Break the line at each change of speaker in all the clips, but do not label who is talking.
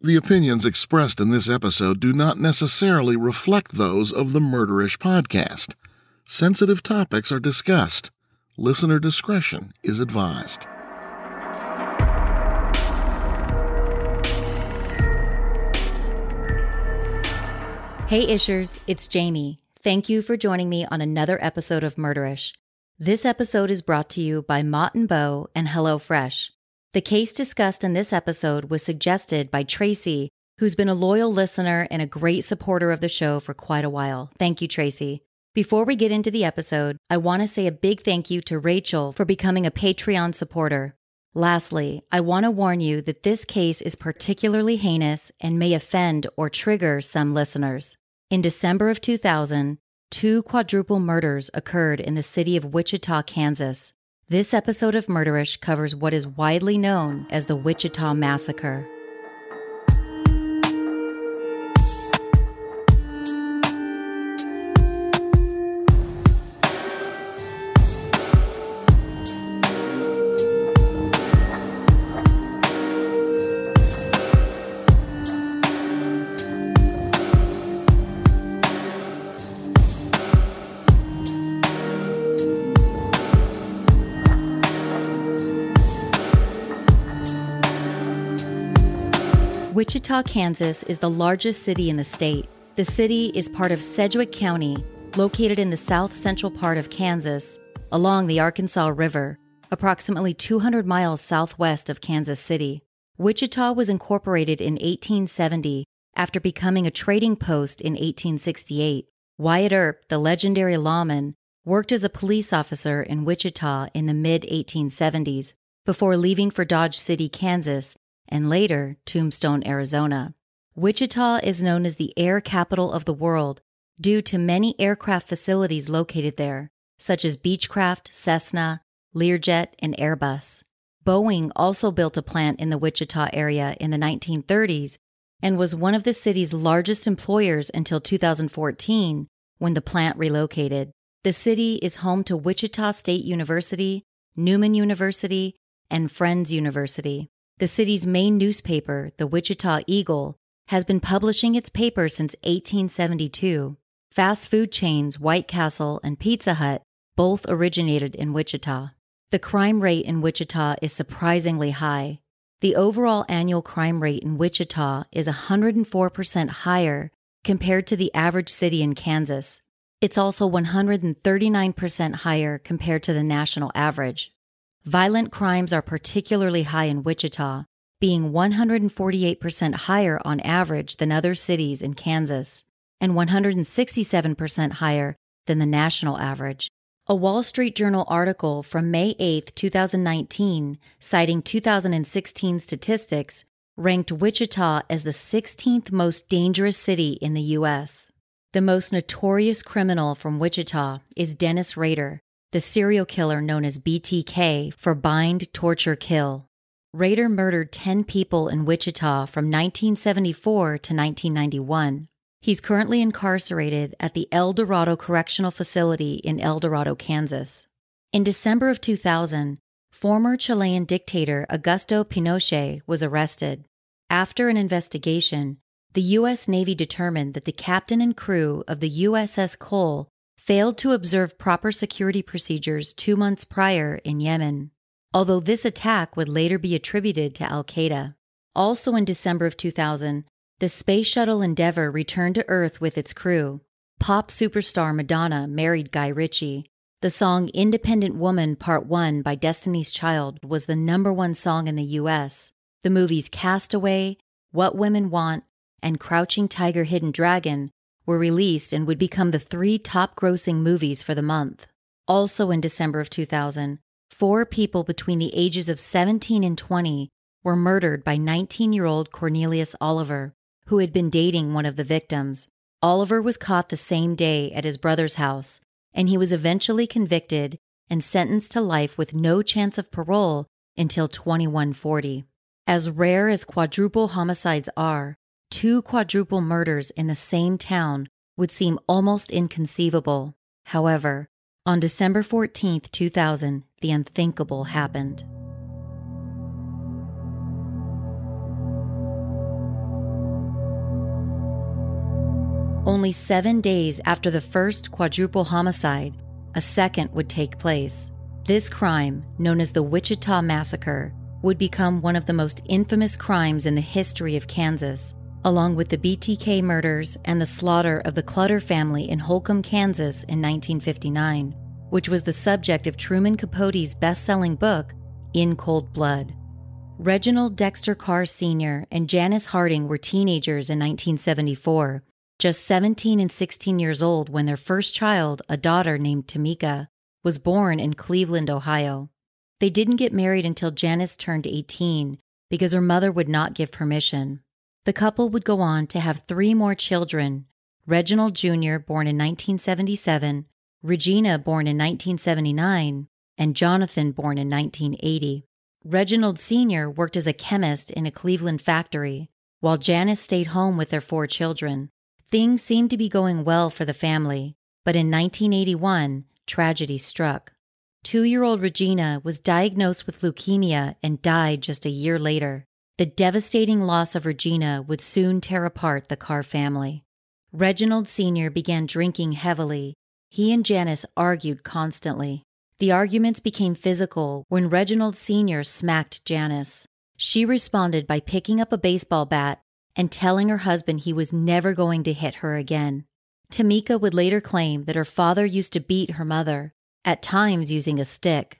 The opinions expressed in this episode do not necessarily reflect those of the Murderish podcast. Sensitive topics are discussed. Listener discretion is advised.
Hey Ishers, it's Jami. Thank you for joining me on another episode of Murderish. This episode is brought to you by Mott and Bow and HelloFresh. The case discussed in this episode was suggested by Tracy, who's been a loyal listener and a great supporter of the show for quite a while. Thank you, Tracy. Before we get into the episode, I want to say a big thank you to Rachel for becoming a Patreon supporter. Lastly, I want to warn you that this case is particularly heinous and may offend or trigger some listeners. In December of 2000, two quadruple murders occurred in the city of Wichita, Kansas. This episode of Murderish covers what is widely known as the Wichita Massacre. Wichita, Kansas is the largest city in the state. The city is part of Sedgwick County, located in the south central part of Kansas, along the Arkansas River, approximately 200 miles southwest of Kansas City. Wichita was incorporated in 1870 after becoming a trading post in 1868. Wyatt Earp, the legendary lawman, worked as a police officer in Wichita in the mid 1870s before leaving for Dodge City, Kansas and later Tombstone, Arizona. Wichita is known as the air capital of the world due to many aircraft facilities located there, such as Beechcraft, Cessna, Learjet, and Airbus. Boeing also built a plant in the Wichita area in the 1930s and was one of the city's largest employers until 2014 when the plant relocated. The city is home to Wichita State University, Newman University, and Friends University. The city's main newspaper, the Wichita Eagle, has been publishing its paper since 1872. Fast food chains White Castle and Pizza Hut both originated in Wichita. The crime rate in Wichita is surprisingly high. The overall annual crime rate in Wichita is 104% higher compared to the average city in Kansas. It's also 139% higher compared to the national average. Violent crimes are particularly high in Wichita, being 148% higher on average than other cities in Kansas and 167% higher than the national average. A Wall Street Journal article from May 8, 2019, citing 2016 statistics, ranked Wichita as the 16th most dangerous city in the U.S. The most notorious criminal from Wichita is Dennis Rader, the serial killer known as BTK for Bind, Torture, Kill. Rader murdered 10 people in Wichita from 1974 to 1991. He's currently incarcerated at the El Dorado Correctional Facility in El Dorado, Kansas. In December of 2000, former Chilean dictator Augusto Pinochet was arrested. After an investigation, the U.S. Navy determined that the captain and crew of the USS Cole failed to observe proper security procedures two months prior in Yemen, although this attack would later be attributed to Al Qaeda. Also in December of 2000, the Space Shuttle Endeavour returned to Earth with its crew. Pop superstar Madonna married Guy Ritchie. The song Independent Woman Part 1 by Destiny's Child was the number one song in the US. The movies Castaway, What Women Want, and Crouching Tiger, Hidden Dragon were released and would become the three top grossing movies for the month. Also in December of 2000, four people between the ages of 17 and 20 were murdered by 19 year old Cornelius Oliver, who had been dating one of the victims. Oliver was caught the same day at his brother's house, and he was eventually convicted and sentenced to life with no chance of parole until 2140. As rare as quadruple homicides are, two quadruple murders in the same town would seem almost inconceivable. However, on December 14, 2000, the unthinkable happened. Only seven days after the first quadruple homicide, a second would take place. This crime, known as the Wichita Massacre, would become one of the most infamous crimes in the history of Kansas, along with the BTK murders and the slaughter of the Clutter family in Holcomb, Kansas in 1959, which was the subject of Truman Capote's best selling book, In Cold Blood. Reginald Dexter Carr Sr. and Janice Harding were teenagers in 1974, just 17 and 16 years old when their first child, a daughter named Tamika, was born in Cleveland, Ohio. They didn't get married until Janice turned 18 because her mother would not give permission. The couple would go on to have three more children Reginald Jr., born in 1977, Regina, born in 1979, and Jonathan, born in 1980. Reginald Sr. worked as a chemist in a Cleveland factory, while Janice stayed home with their four children. Things seemed to be going well for the family, but in 1981, tragedy struck. Two year old Regina was diagnosed with leukemia and died just a year later. The devastating loss of Regina would soon tear apart the Carr family. Reginald Sr. began drinking heavily. He and Janice argued constantly. The arguments became physical when Reginald Sr. smacked Janice. She responded by picking up a baseball bat and telling her husband he was never going to hit her again. Tamika would later claim that her father used to beat her mother, at times using a stick.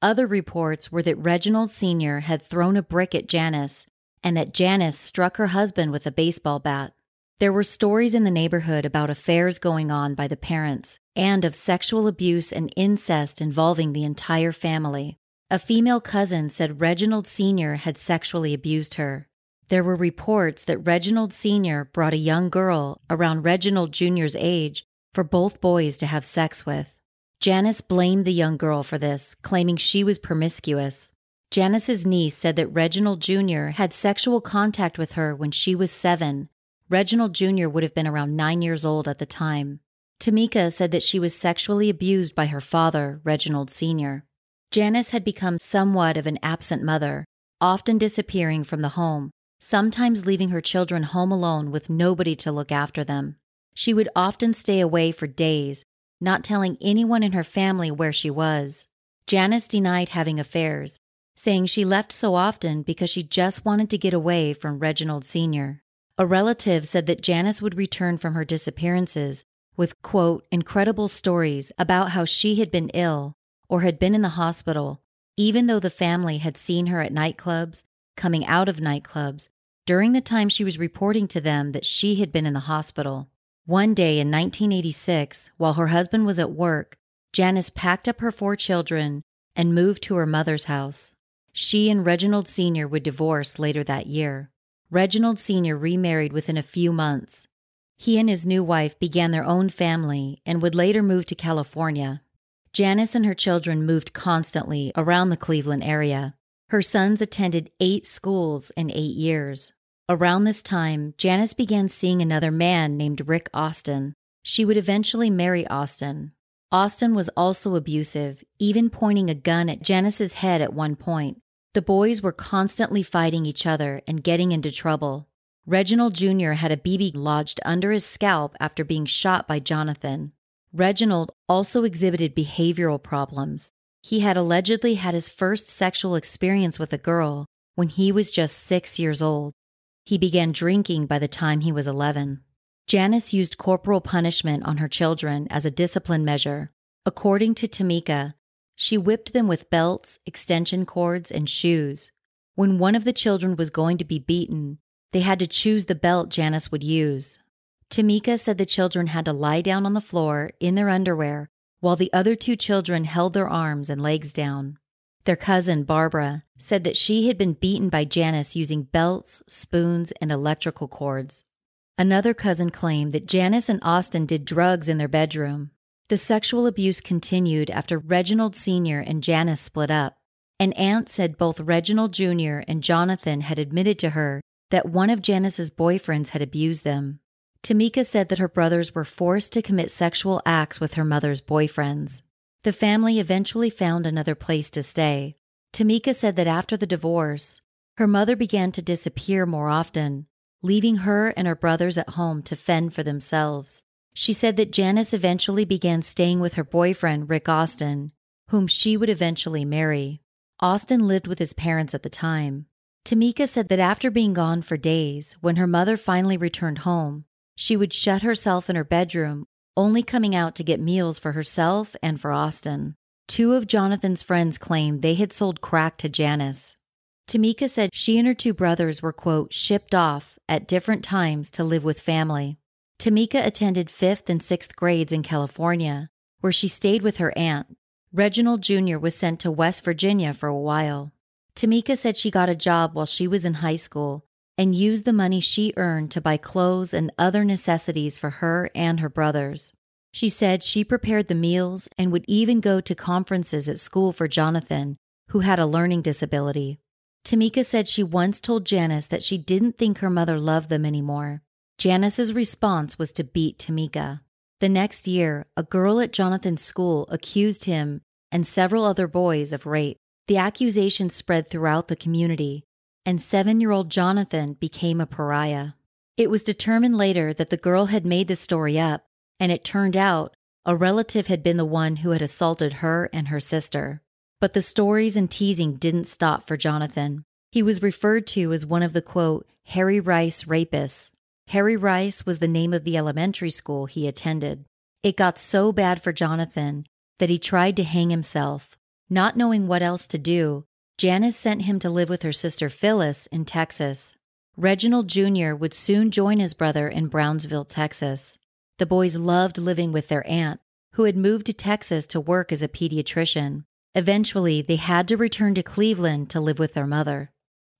Other reports were that Reginald Sr. had thrown a brick at Janice and that Janice struck her husband with a baseball bat. There were stories in the neighborhood about affairs going on by the parents and of sexual abuse and incest involving the entire family. A female cousin said Reginald Sr. had sexually abused her. There were reports that Reginald Sr. brought a young girl around Reginald Jr.'s age for both boys to have sex with. Janice blamed the young girl for this, claiming she was promiscuous. Janice's niece said that Reginald Jr. had sexual contact with her when she was seven. Reginald Jr. would have been around nine years old at the time. Tamika said that she was sexually abused by her father, Reginald Sr. Janice had become somewhat of an absent mother, often disappearing from the home sometimes leaving her children home alone with nobody to look after them. She would often stay away for days, not telling anyone in her family where she was. Janice denied having affairs, saying she left so often because she just wanted to get away from Reginald Sr. A relative said that Janice would return from her disappearances with, quote, incredible stories about how she had been ill or had been in the hospital, even though the family had seen her at nightclubs coming out of nightclubs during the time she was reporting to them that she had been in the hospital. One day in 1986, while her husband was at work, Janice packed up her four children and moved to her mother's house. She and Reginald Sr. would divorce later that year. Reginald Sr. remarried within a few months. He and his new wife began their own family and would later move to California. Janice and her children moved constantly around the Cleveland area. Her sons attended eight schools in eight years. Around this time, Janice began seeing another man named Rick Austin. She would eventually marry Austin. Austin was also abusive, even pointing a gun at Janice's head at one point. The boys were constantly fighting each other and getting into trouble. Reginald Jr. had a BB lodged under his scalp after being shot by Jonathan. Reginald also exhibited behavioral problems. He had allegedly had his first sexual experience with a girl when he was just six years old. He began drinking by the time he was 11. Janice used corporal punishment on her children as a discipline measure. According to Tamika, she whipped them with belts, extension cords, and shoes. When one of the children was going to be beaten, they had to choose the belt Janice would use. Tamika said the children had to lie down on the floor in their underwear while the other two children held their arms and legs down. Their cousin, Barbara, said that she had been beaten by Janice using belts, spoons, and electrical cords. Another cousin claimed that Janice and Austin did drugs in their bedroom. The sexual abuse continued after Reginald Sr. and Janice split up. An aunt said both Reginald Jr. and Jonathan had admitted to her that one of Janice's boyfriends had abused them. Tamika said that her brothers were forced to commit sexual acts with her mother's boyfriends. The family eventually found another place to stay. Tamika said that after the divorce, her mother began to disappear more often. leaving her and her brothers at home to fend for themselves. She said that Janice eventually began staying with her boyfriend, Rick Austin, whom she would eventually marry. Austin lived with his parents at the time. Tamika said that after being gone for days, when her mother finally returned home, she would shut herself in her bedroom, only coming out to get meals for herself and for Austin. Two of Jonathan's friends claimed they had sold crack to Janice. Tamika said she and her two brothers were, quote, shipped off at different times to live with family. Tamika attended fifth and sixth grades in California, where she stayed with her aunt. Reginald Jr. was sent to West Virginia for a while. Tamika said she got a job while she was in high school and used the money she earned to buy clothes and other necessities for her and her brothers. She said she prepared the meals and would even go to conferences at school for Jonathan, who had a learning disability. Tamika said she once told Janice that she didn't think her mother loved them anymore Janice's response was to beat Tamika. The next year, a girl at Jonathan's school accused him and several other boys of rape. The accusation spread throughout the community, and seven year old Jonathan became a pariah. It was determined later that the girl had made the story up, and it turned out a relative had been the one who had assaulted her and her sister. But the stories and teasing didn't stop for Jonathan. He was referred to as one of the quote, Harry Rice rapists, Harry Rice was the name of the elementary school he attended. It got so bad for Jonathan that he tried to hang himself. Not knowing what else to do, Janice sent him to live with her sister Phyllis in Texas. Reginald Jr. would soon join his brother in Brownsville, Texas. The boys loved living with their aunt, who had moved to Texas to work as a pediatrician. Eventually, they had to return to Cleveland to live with their mother.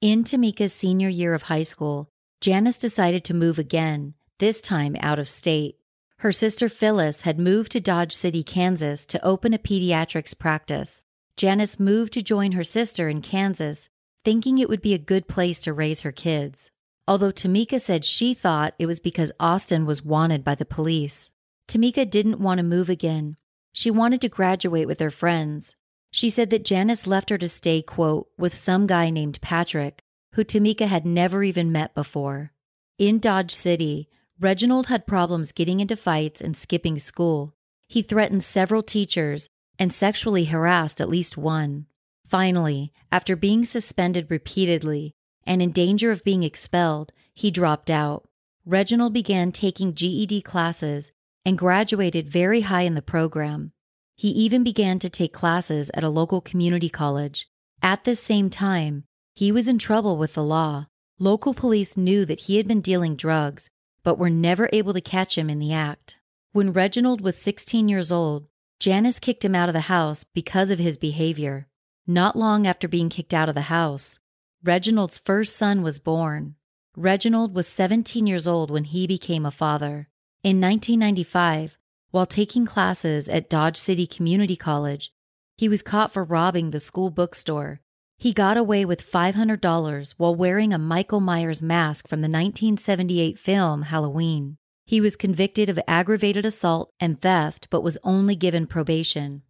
In Tamika's senior year of high school, Janice decided to move again, this time out of state. Her sister Phyllis had moved to Dodge City, Kansas to open a pediatrics practice. Janice moved to join her sister in Kansas, thinking it would be a good place to raise her kids. Although Tamika said she thought it was because Austin was wanted by the police. Tamika didn't want to move again. She wanted to graduate with her friends. She said that Janice left her to stay, quote, with some guy named Patrick, who Tamika had never even met before. In Dodge City, Reginald had problems getting into fights and skipping school. He threatened several teachers and sexually harassed at least one. Finally, after being suspended repeatedly and in danger of being expelled, he dropped out. Reginald began taking GED classes and graduated very high in the program. He even began to take classes at a local community college. At this same time, he was in trouble with the law. Local police knew that he had been dealing drugs, but were never able to catch him in the act. When Reginald was 16 years old, Janice kicked him out of the house because of his behavior. Not long after being kicked out of the house, Reginald's first son was born. Reginald was 17 years old when he became a father. In 1995, while taking classes at Dodge City Community College, he was caught for robbing the school bookstore he got away with $500 while wearing a Michael Myers mask from the 1978 film Halloween. He was convicted of aggravated assault and theft, but was only given probation.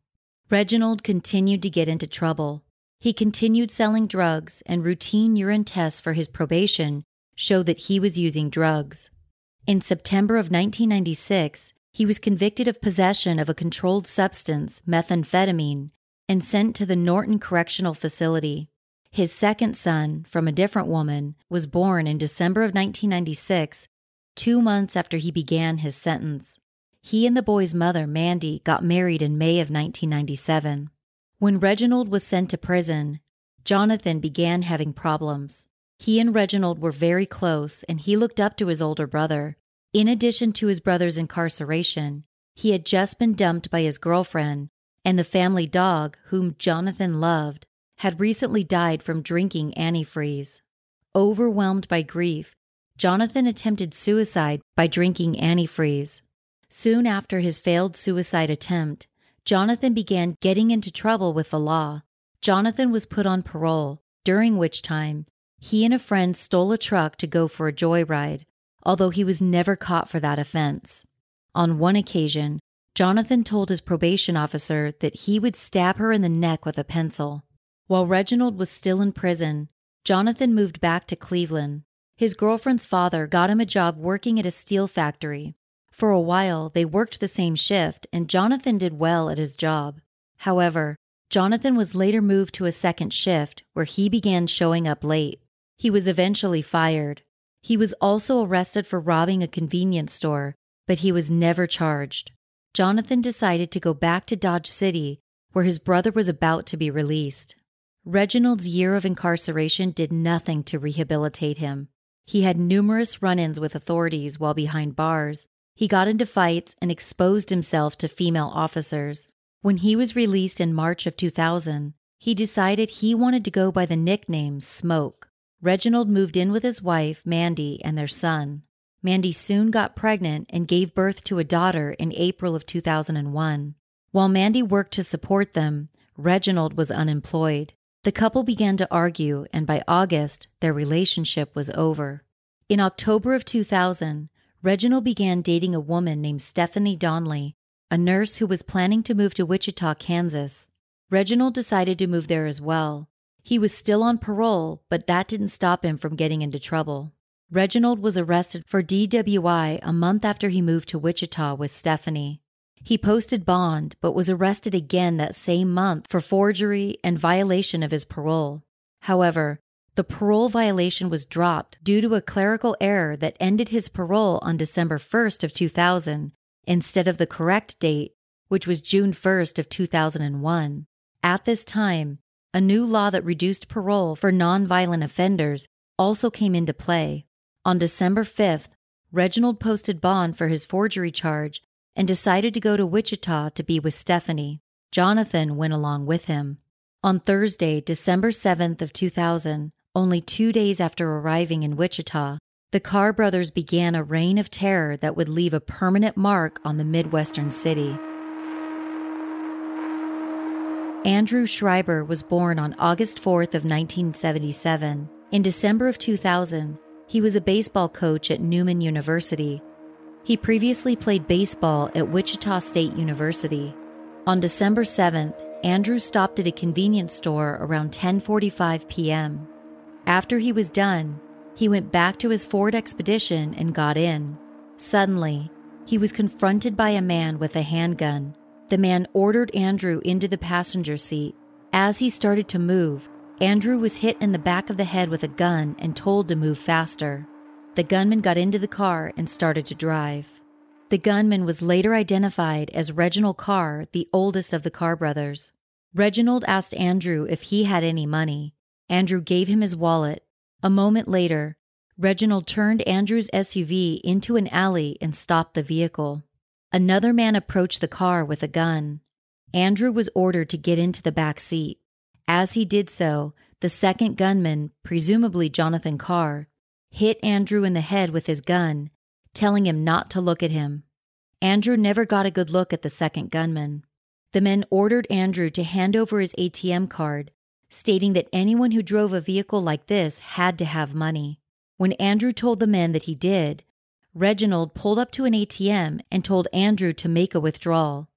Reginald continued to get into trouble. He continued selling drugs, and routine urine tests for his probation showed that he was using drugs. In September of 1996, he was convicted of possession of a controlled substance, methamphetamine, and sent to the Norton Correctional Facility. His second son, from a different woman, was born in December of 1996, two months after he began his sentence. He and the boy's mother, Mandy, got married in May of 1997. When Reginald was sent to prison, Jonathan began having problems. He and Reginald were very close, and he looked up to his older brother. In addition to his brother's incarceration, he had just been dumped by his girlfriend and the family dog, whom Jonathan loved, had recently died from drinking antifreeze. Overwhelmed by grief, Jonathan attempted suicide by drinking antifreeze. Soon after his failed suicide attempt, Jonathan began getting into trouble with the law. Jonathan was put on parole, during which time he and a friend stole a truck to go for a joyride, although he was never caught for that offense. On one occasion, Jonathan told his probation officer that he would stab her in the neck with a pencil. While Reginald was still in prison, Jonathan moved back to Cleveland. His girlfriend's father got him a job working at a steel factory. For a while, they worked the same shift, and Jonathan did well at his job. However, Jonathan was later moved to a second shift where he began showing up late. He was eventually fired. He was also arrested for robbing a convenience store, but he was never charged. Jonathan decided to go back to Dodge City, where his brother was about to be released. Reginald's year of incarceration did nothing to rehabilitate him. He had numerous run ins with authorities while behind bars. He got into fights and exposed himself to female officers. When he was released in March of 2000, he decided he wanted to go by the nickname Smoke. Reginald moved in with his wife, Mandy, and their son. Mandy soon got pregnant and gave birth to a daughter in April of 2001. While Mandy worked to support them, Reginald was unemployed. The couple began to argue, and by August, their relationship was over. In October of 2000, Reginald began dating a woman named Stephanie Donley, a nurse who was planning to move to Wichita, Kansas. Reginald decided to move there as well. He was still on parole, but that didn't stop him from getting into trouble. Reginald was arrested for DWI a month after he moved to Wichita with Stephanie. He posted bond, but was arrested again that same month for forgery and violation of his parole. However, the parole violation was dropped due to a clerical error that ended his parole on December 1st of 2000 instead of the correct date, which was June 1st of 2001. At this time, a new law that reduced parole for nonviolent offenders also came into play. On December 5th, Reginald posted bond for his forgery charge and decided to go to Wichita to be with Stephanie. Jonathan went along with him. On Thursday, December 7th of 2000, only 2 days after arriving in Wichita, the Carr brothers began a reign of terror that would leave a permanent mark on the Midwestern city. Andrew Schreiber was born on August 4th of 1977. In December of 2000, he was a baseball coach at Newman University. He previously played baseball at Wichita State University. On December 7th, Andrew stopped at a convenience store around 10:45 p.m. After he was done, he went back to his Ford Expedition and got in. Suddenly, he was confronted by a man with a handgun. The man ordered Andrew into the passenger seat. As he started to move, Andrew was hit in the back of the head with a gun and told to move faster. The gunman got into the car and started to drive. The gunman was later identified as Reginald Carr, the oldest of the Carr brothers. Reginald asked Andrew if he had any money. Andrew gave him his wallet a moment later, Reginald turned Andrew's SUV into an alley and stopped the vehicle. Another man approached the car with a gun. Andrew was ordered to get into the back seat. As he did so, the second gunman, presumably Jonathan Carr, hit Andrew in the head with his gun, telling him not to look at him. Andrew never got a good look at the second gunman. The men ordered Andrew to hand over his ATM card, stating that anyone who drove a vehicle like this had to have money. When Andrew told the men that he did, Reginald pulled up to an ATM and told Andrew to make a withdrawal.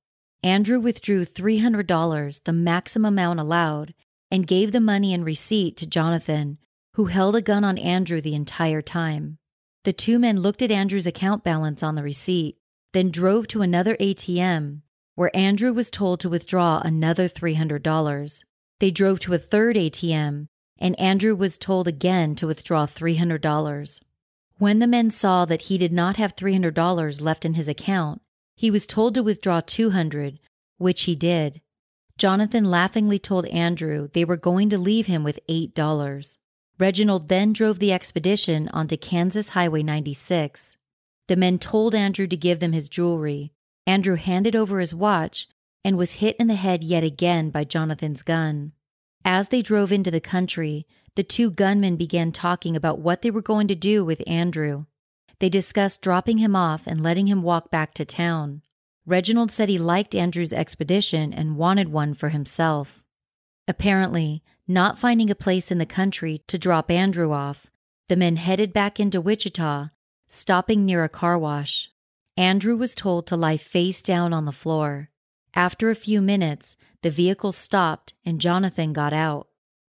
Andrew withdrew $300, the maximum amount allowed, and gave the money and receipt to Jonathan, who held a gun on Andrew the entire time. The two men looked at Andrew's account balance on the receipt, then drove to another ATM, where Andrew was told to withdraw another $300. They drove to a third ATM, and Andrew was told again to withdraw $300. When the men saw that he did not have $300 left in his account, he was told to withdraw 200, which he did. Jonathan laughingly told Andrew they were going to leave him with $8. Reginald then drove the expedition onto Kansas Highway 96. The men told Andrew to give them his jewelry. Andrew handed over his watch and was hit in the head yet again by Jonathan's gun. As they drove into the country, the two gunmen began talking about what they were going to do with Andrew. They discussed dropping him off and letting him walk back to town. Reginald said he liked Andrew's expedition and wanted one for himself. Apparently, not finding a place in the country to drop Andrew off, the men headed back into Wichita, stopping near a car wash. Andrew was told to lie face down on the floor. After a few minutes, the vehicle stopped and Jonathan got out.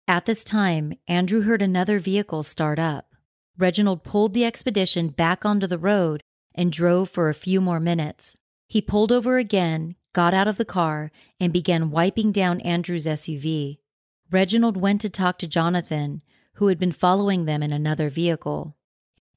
At this time, Andrew heard another vehicle start up. Reginald pulled the expedition back onto the road and drove for a few more minutes. He pulled over again, got out of the car, and began wiping down Andrew's SUV. Reginald went to talk to Jonathan, who had been following them in another vehicle.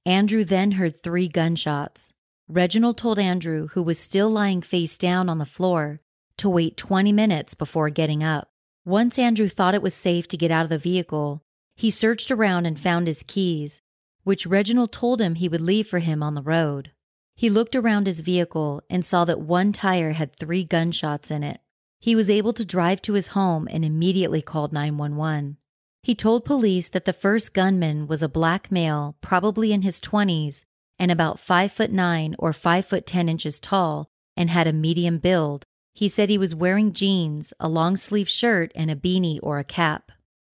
Andrew then heard three gunshots. Reginald told Andrew, who was still lying face down on the floor, to wait 20 minutes before getting up. Once Andrew thought it was safe to get out of the vehicle, he searched around and found his keys, which Reginald told him he would leave for him on the road. He looked around his vehicle and saw that one tire had three gunshots in it. He was able to drive to his home and immediately called 911. He told police that the first gunman was a black male, probably in his 20s, and about 5 foot 9 or 5 foot 10 inches tall, and had a medium build. He said he was wearing jeans, a long sleeve shirt, and a beanie or a cap.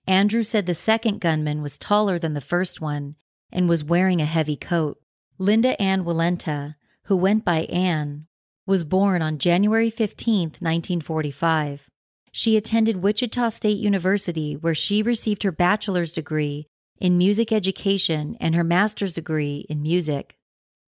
Andrew said the second gunman was taller than the first one and was wearing a heavy coat. Linda Ann Walenta, who went by Ann, was born on January 15, 1945. She attended Wichita State University, where she received her bachelor's degree in music education and her master's degree in music.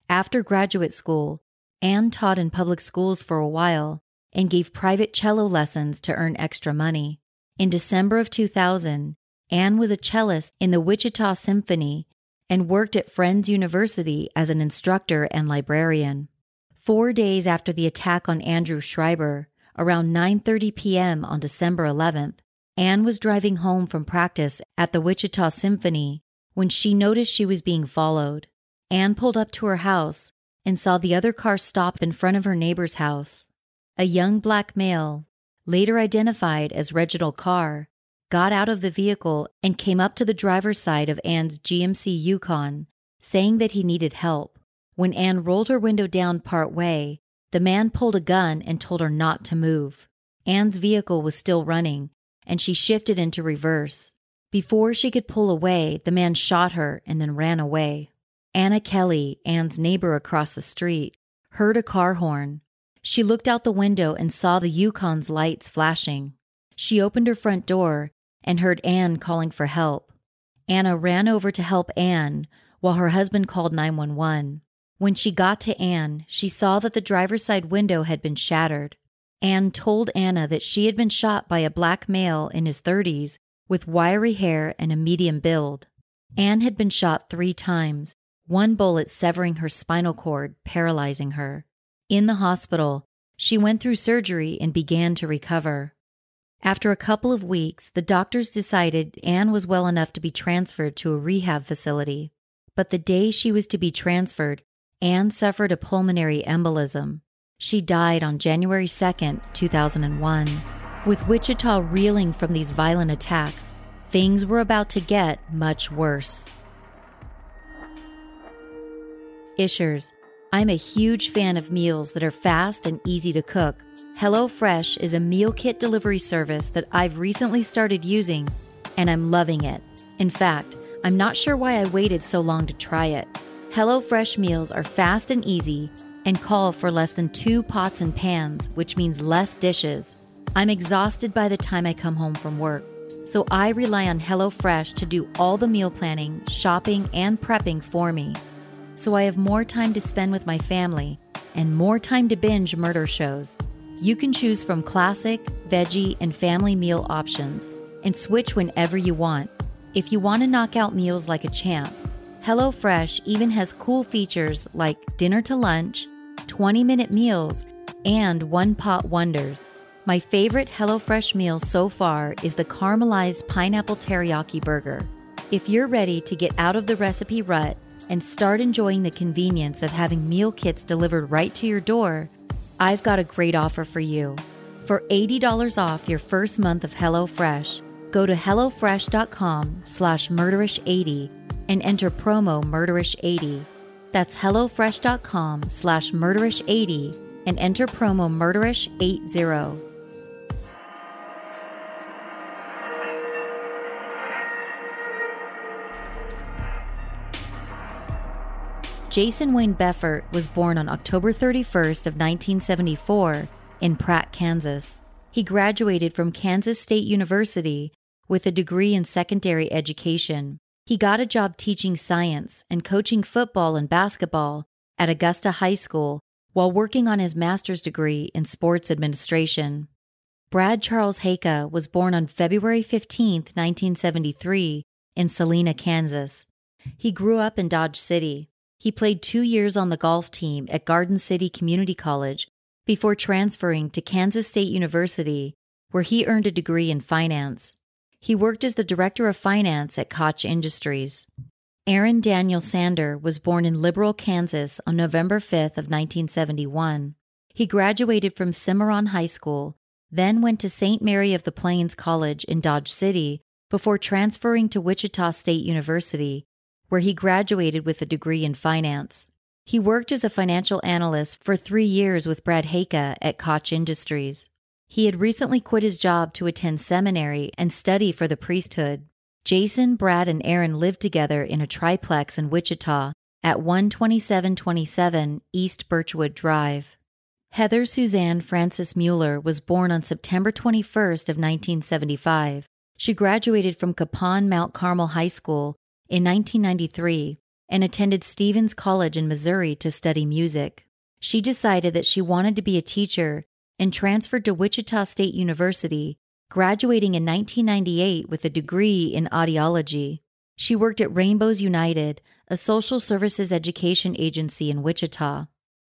After graduate school, Ann taught in public schools for a while and gave private cello lessons to earn extra money. In December of 2000, Ann was a cellist in the Wichita Symphony and worked at Friends University as an instructor and librarian. Four days after the attack on Andrew Schreiber, around 9:30 p.m. on December 11th, Ann was driving home from practice at the Wichita Symphony when she noticed she was being followed. Ann pulled up to her house and saw the other car stop in front of her neighbor's house. A young black male, later identified as Reginald Carr, got out of the vehicle and came up to the driver's side of Ann's GMC Yukon, saying that he needed help. When Ann rolled her window down part way, the man pulled a gun and told her not to move. Ann's vehicle was still running, and she shifted into reverse. Before she could pull away, the man shot her and then ran away. Anna Kelly, Ann's neighbor across the street, heard a car horn. She looked out the window and saw the Yukon's lights flashing. She opened her front door and heard Ann calling for help. Anna ran over to help Ann while her husband called 911. When she got to Ann, she saw that the driver's side window had been shattered. Ann told Anna that she had been shot by a black male in his 30s with wiry hair and a medium build. Ann had been shot three times, one bullet severing her spinal cord, paralyzing her. In the hospital, she went through surgery and began to recover. After a couple of weeks, the doctors decided Ann was well enough to be transferred to a rehab facility. But the day she was to be transferred, Ann suffered a pulmonary embolism. She died on January 2, 2001. With Wichita reeling from these violent attacks, things were about to get much worse. Ishers. I'm a huge fan of meals that are fast and easy to cook. HelloFresh is a meal kit delivery service that I've recently started using, and I'm loving it. In fact, I'm not sure why I waited so long to try it. HelloFresh meals are fast and easy and call for less than two pots and pans, which means less dishes. I'm exhausted by the time I come home from work, so I rely on HelloFresh to do all the meal planning, shopping, and prepping for me. So I have more time to spend with my family and more time to binge murder shows. You can choose from classic, veggie, and family meal options and switch whenever you want. If you want to knock out meals like a champ, HelloFresh even has cool features like dinner to lunch, 20 minute meals, and one pot wonders. My favorite HelloFresh meal so far is the caramelized pineapple teriyaki burger. If you're ready to get out of the recipe rut and start enjoying the convenience of having meal kits delivered right to your door, I've got a great offer for you. For $80 off your first month of HelloFresh, go to HelloFresh.com slash murderish80 and enter promo murderish80. That's hellofresh.com slash murderish80 and enter promo murderish80. Jason Wayne Befort was born on October 31st of 1974 in Pratt, Kansas. He graduated from Kansas State University with a degree in secondary education. He got a job teaching science and coaching football and basketball at Augusta High School while working on his master's degree in sports administration. Brad Charles Heyka was born on February 15, 1973, in Salina, Kansas. He grew up in Dodge City. He played two years on the golf team at Garden City Community College before transferring to Kansas State University, where he earned a degree in finance. He worked as the director of finance at Koch Industries. Aaron Daniel Sander was born in Liberal, Kansas on November 5th of 1971. He graduated from Cimarron High School, then went to St. Mary of the Plains College in Dodge City before transferring to Wichita State University, where he graduated with a degree in finance. He worked as a financial analyst for three years with Brad Heyka at Koch Industries. He had recently quit his job to attend seminary and study for the priesthood. Jason, Brad, and Aaron lived together in a triplex in Wichita at 12727 East Birchwood Drive. Heather Suzanne Frances Muller was born on September 21st of 1975. She graduated from Kapaun Mount Carmel High School in 1993 and attended Stephens College in Missouri to study music. She decided that she wanted to be a teacher and transferred to Wichita State University, graduating in 1998 with a degree in audiology. She worked at Rainbows United, a social services education agency in Wichita.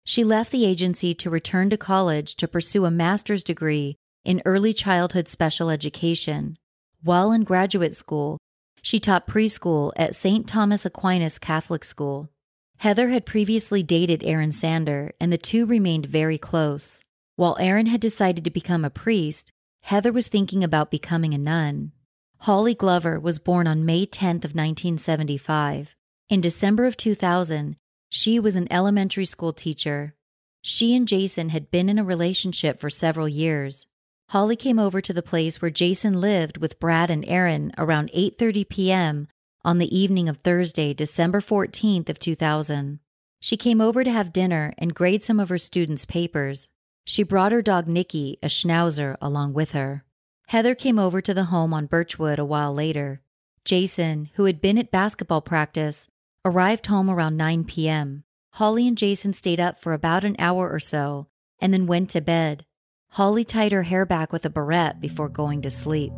She left the agency to return to college to pursue a master's degree in early childhood special education. While in graduate school, she taught preschool at St. Thomas Aquinas Catholic School. Heather had previously dated Aaron Sander, and the two remained very close. While Aaron had decided to become a priest, Heather was thinking about becoming a nun. Holly Glover was born on May 10th of 1975. In December of 2000, she was an elementary school teacher. She and Jason had been in a relationship for several years. Holly came over to the place where Jason lived with Brad and Aaron around 8:30 p.m. on the evening of Thursday, December 14th of 2000. She came over to have dinner and grade some of her students' papers. She brought her dog Nikki, a schnauzer, along with her. Heather came over to the home on Birchwood a while later. Jason, who had been at basketball practice, arrived home around 9 p.m. Holly and Jason stayed up for about an hour or so and then went to bed. Holly tied her hair back with a barrette before going to sleep.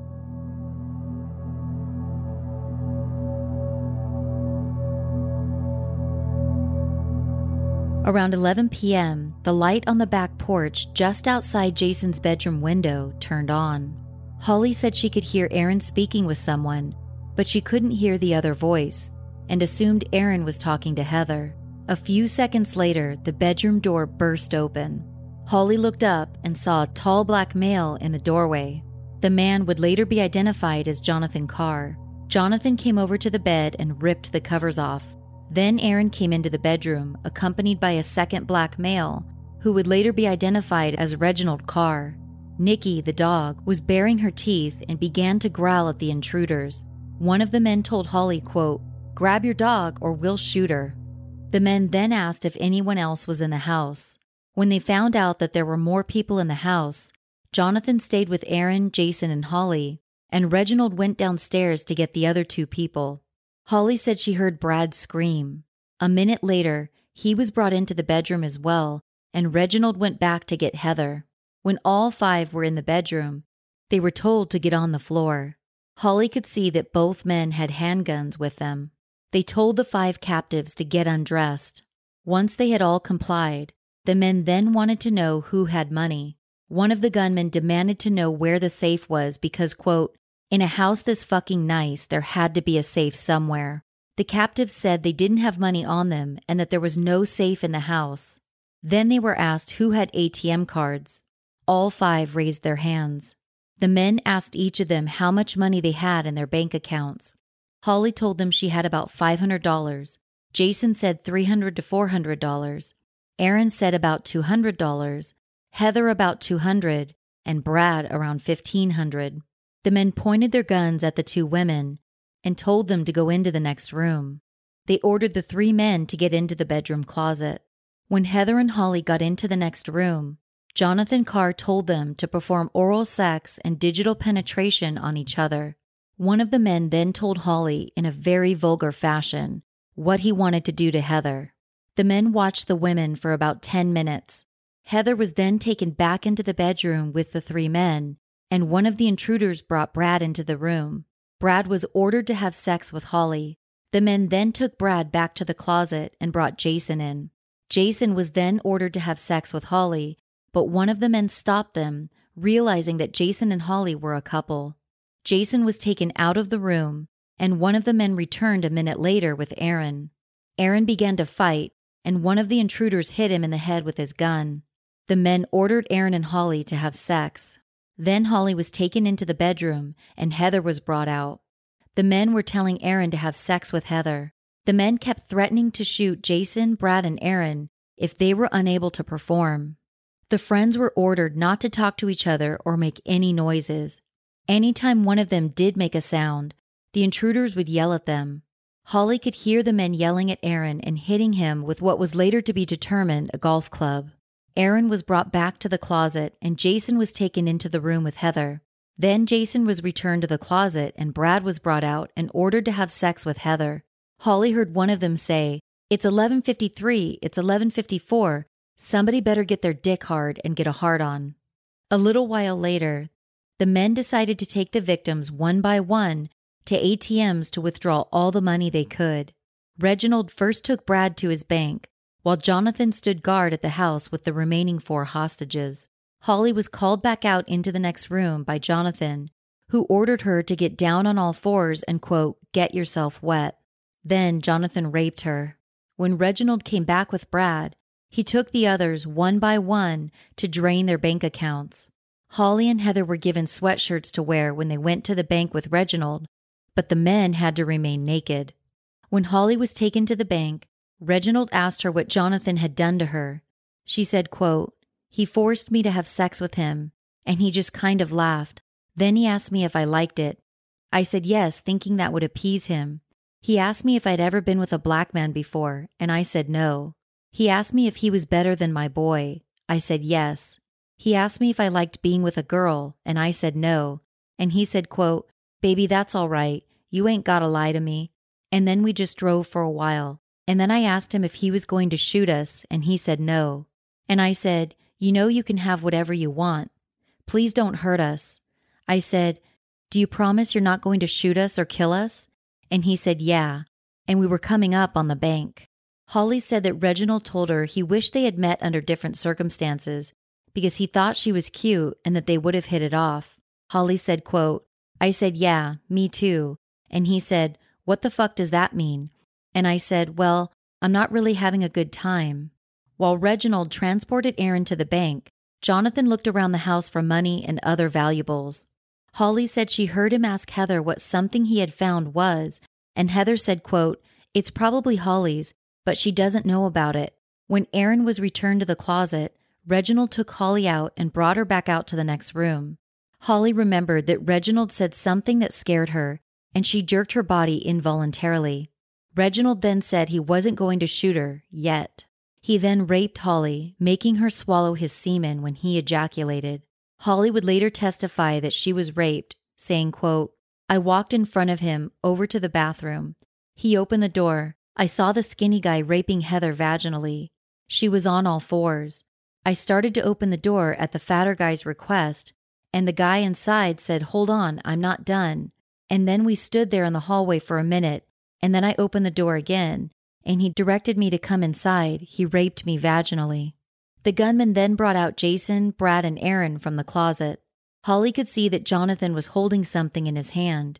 Around 11 p.m., the light on the back porch just outside Jason's bedroom window turned on. Holly said she could hear Aaron speaking with someone, but she couldn't hear the other voice and assumed Aaron was talking to Heather. A few seconds later, the bedroom door burst open. Holly looked up and saw a tall black male in the doorway. The man would later be identified as Jonathan Carr. Jonathan came over to the bed and ripped the covers off. Then Aaron came into the bedroom, accompanied by a second black male, who would later be identified as Reginald Carr. Nikki, the dog, was baring her teeth and began to growl at the intruders. One of the men told Holly, quote, Grab your dog or we'll shoot her. The men then asked if anyone else was in the house. When they found out that there were more people in the house, Jonathan stayed with Aaron, Jason, and Holly, and Reginald went downstairs to get the other two people. Holly said she heard Brad scream. A minute later, he was brought into the bedroom as well, and Reginald went back to get Heather. When all five were in the bedroom, they were told to get on the floor. Holly could see that both men had handguns with them. They told the five captives to get undressed. Once they had all complied, the men then wanted to know who had money. One of the gunmen demanded to know where the safe was because, quote, in a house this fucking nice, there had to be a safe somewhere. The captives said they didn't have money on them and that there was no safe in the house. Then they were asked who had ATM cards. All five raised their hands. The men asked each of them how much money they had in their bank accounts. Holly told them she had about $500. Jason said 300 to $400. Aaron said about $200. Heather about 200 and Brad around 1500. The men pointed their guns at the two women and told them to go into the next room. They ordered the three men to get into the bedroom closet. When Heather and Holly got into the next room, Jonathan Carr told them to perform oral sex and digital penetration on each other. One of the men then told Holly in a very vulgar fashion what he wanted to do to Heather. The men watched the women for about 10 minutes. Heather was then taken back into the bedroom with the three men, and one of the intruders brought Brad into the room. Brad was ordered to have sex with Holly. The men then took Brad back to the closet and brought Jason in. Jason was then ordered to have sex with Holly, but one of the men stopped them, realizing that Jason and Holly were a couple. Jason was taken out of the room, and one of the men returned a minute later with Aaron. Aaron began to fight, and one of the intruders hit him in the head with his gun. The men ordered Aaron and Holly to have sex. Then Holly was taken into the bedroom, and Heather was brought out. The men were telling Aaron to have sex with Heather. The men kept threatening to shoot Jason, Brad, and Aaron if they were unable to perform. The friends were ordered not to talk to each other or make any noises. Anytime one of them did make a sound, the intruders would yell at them. Holly could hear the men yelling at Aaron and hitting him with what was later to be determined a golf club. Aaron was brought back to the closet and Jason was taken into the room with Heather. Then Jason was returned to the closet and Brad was brought out and ordered to have sex with Heather. Holly heard one of them say, It's 1153, it's 1154. Somebody better get their dick hard and get a hard on. A little while later, the men decided to take the victims one by one to ATMs to withdraw all the money they could. Reginald first took Brad to his bank, while Jonathan stood guard at the house with the remaining four hostages. Holly was called back out into the next room by Jonathan, who ordered her to get down on all fours and, quote, get yourself wet. Then Jonathan raped her. When Reginald came back with Brad, he took the others one by one to drain their bank accounts. Holly and Heather were given sweatshirts to wear when they went to the bank with Reginald, but the men had to remain naked. When Holly was taken to the bank, Reginald asked her what Jonathan had done to her. She said, quote, He forced me to have sex with him, and he just kind of laughed. Then he asked me if I liked it. I said yes, thinking that would appease him. He asked me if I'd ever been with a black man before, and I said no. He asked me if he was better than my boy. I said yes. He asked me if I liked being with a girl, and I said no. And he said, quote, Baby, that's all right. You ain't gotta lie to me. And then we just drove for a while. And then I asked him if he was going to shoot us, and he said no. And I said, You know, you can have whatever you want. Please don't hurt us. I said, Do you promise you're not going to shoot us or kill us? And he said, Yeah. And we were coming up on the bank. Holly said that Reginald told her he wished they had met under different circumstances because he thought she was cute and that they would have hit it off. Holly said, quote, I said, Yeah, me too. And he said, What the fuck does that mean? And I said, Well, I'm not really having a good time. While Reginald transported Aaron to the bank, Jonathan looked around the house for money and other valuables. Holly said she heard him ask Heather what something he had found was, and Heather said, quote, It's probably Holly's, but she doesn't know about it. When Aaron was returned to the closet, Reginald took Holly out and brought her back out to the next room. Holly remembered that Reginald said something that scared her, and she jerked her body involuntarily. Reginald then said he wasn't going to shoot her yet. He then raped Holly, making her swallow his semen when he ejaculated. Holly would later testify that she was raped, saying, quote, I walked in front of him over to the bathroom. He opened the door. I saw the skinny guy raping Heather vaginally. She was on all fours. I started to open the door at the fatter guy's request, and the guy inside said, Hold on, I'm not done. And then we stood there in the hallway for a minute, and then I opened the door again, and he directed me to come inside. He raped me vaginally. The gunman then brought out Jason, Brad, and Aaron from the closet. Holly could see that Jonathan was holding something in his hand.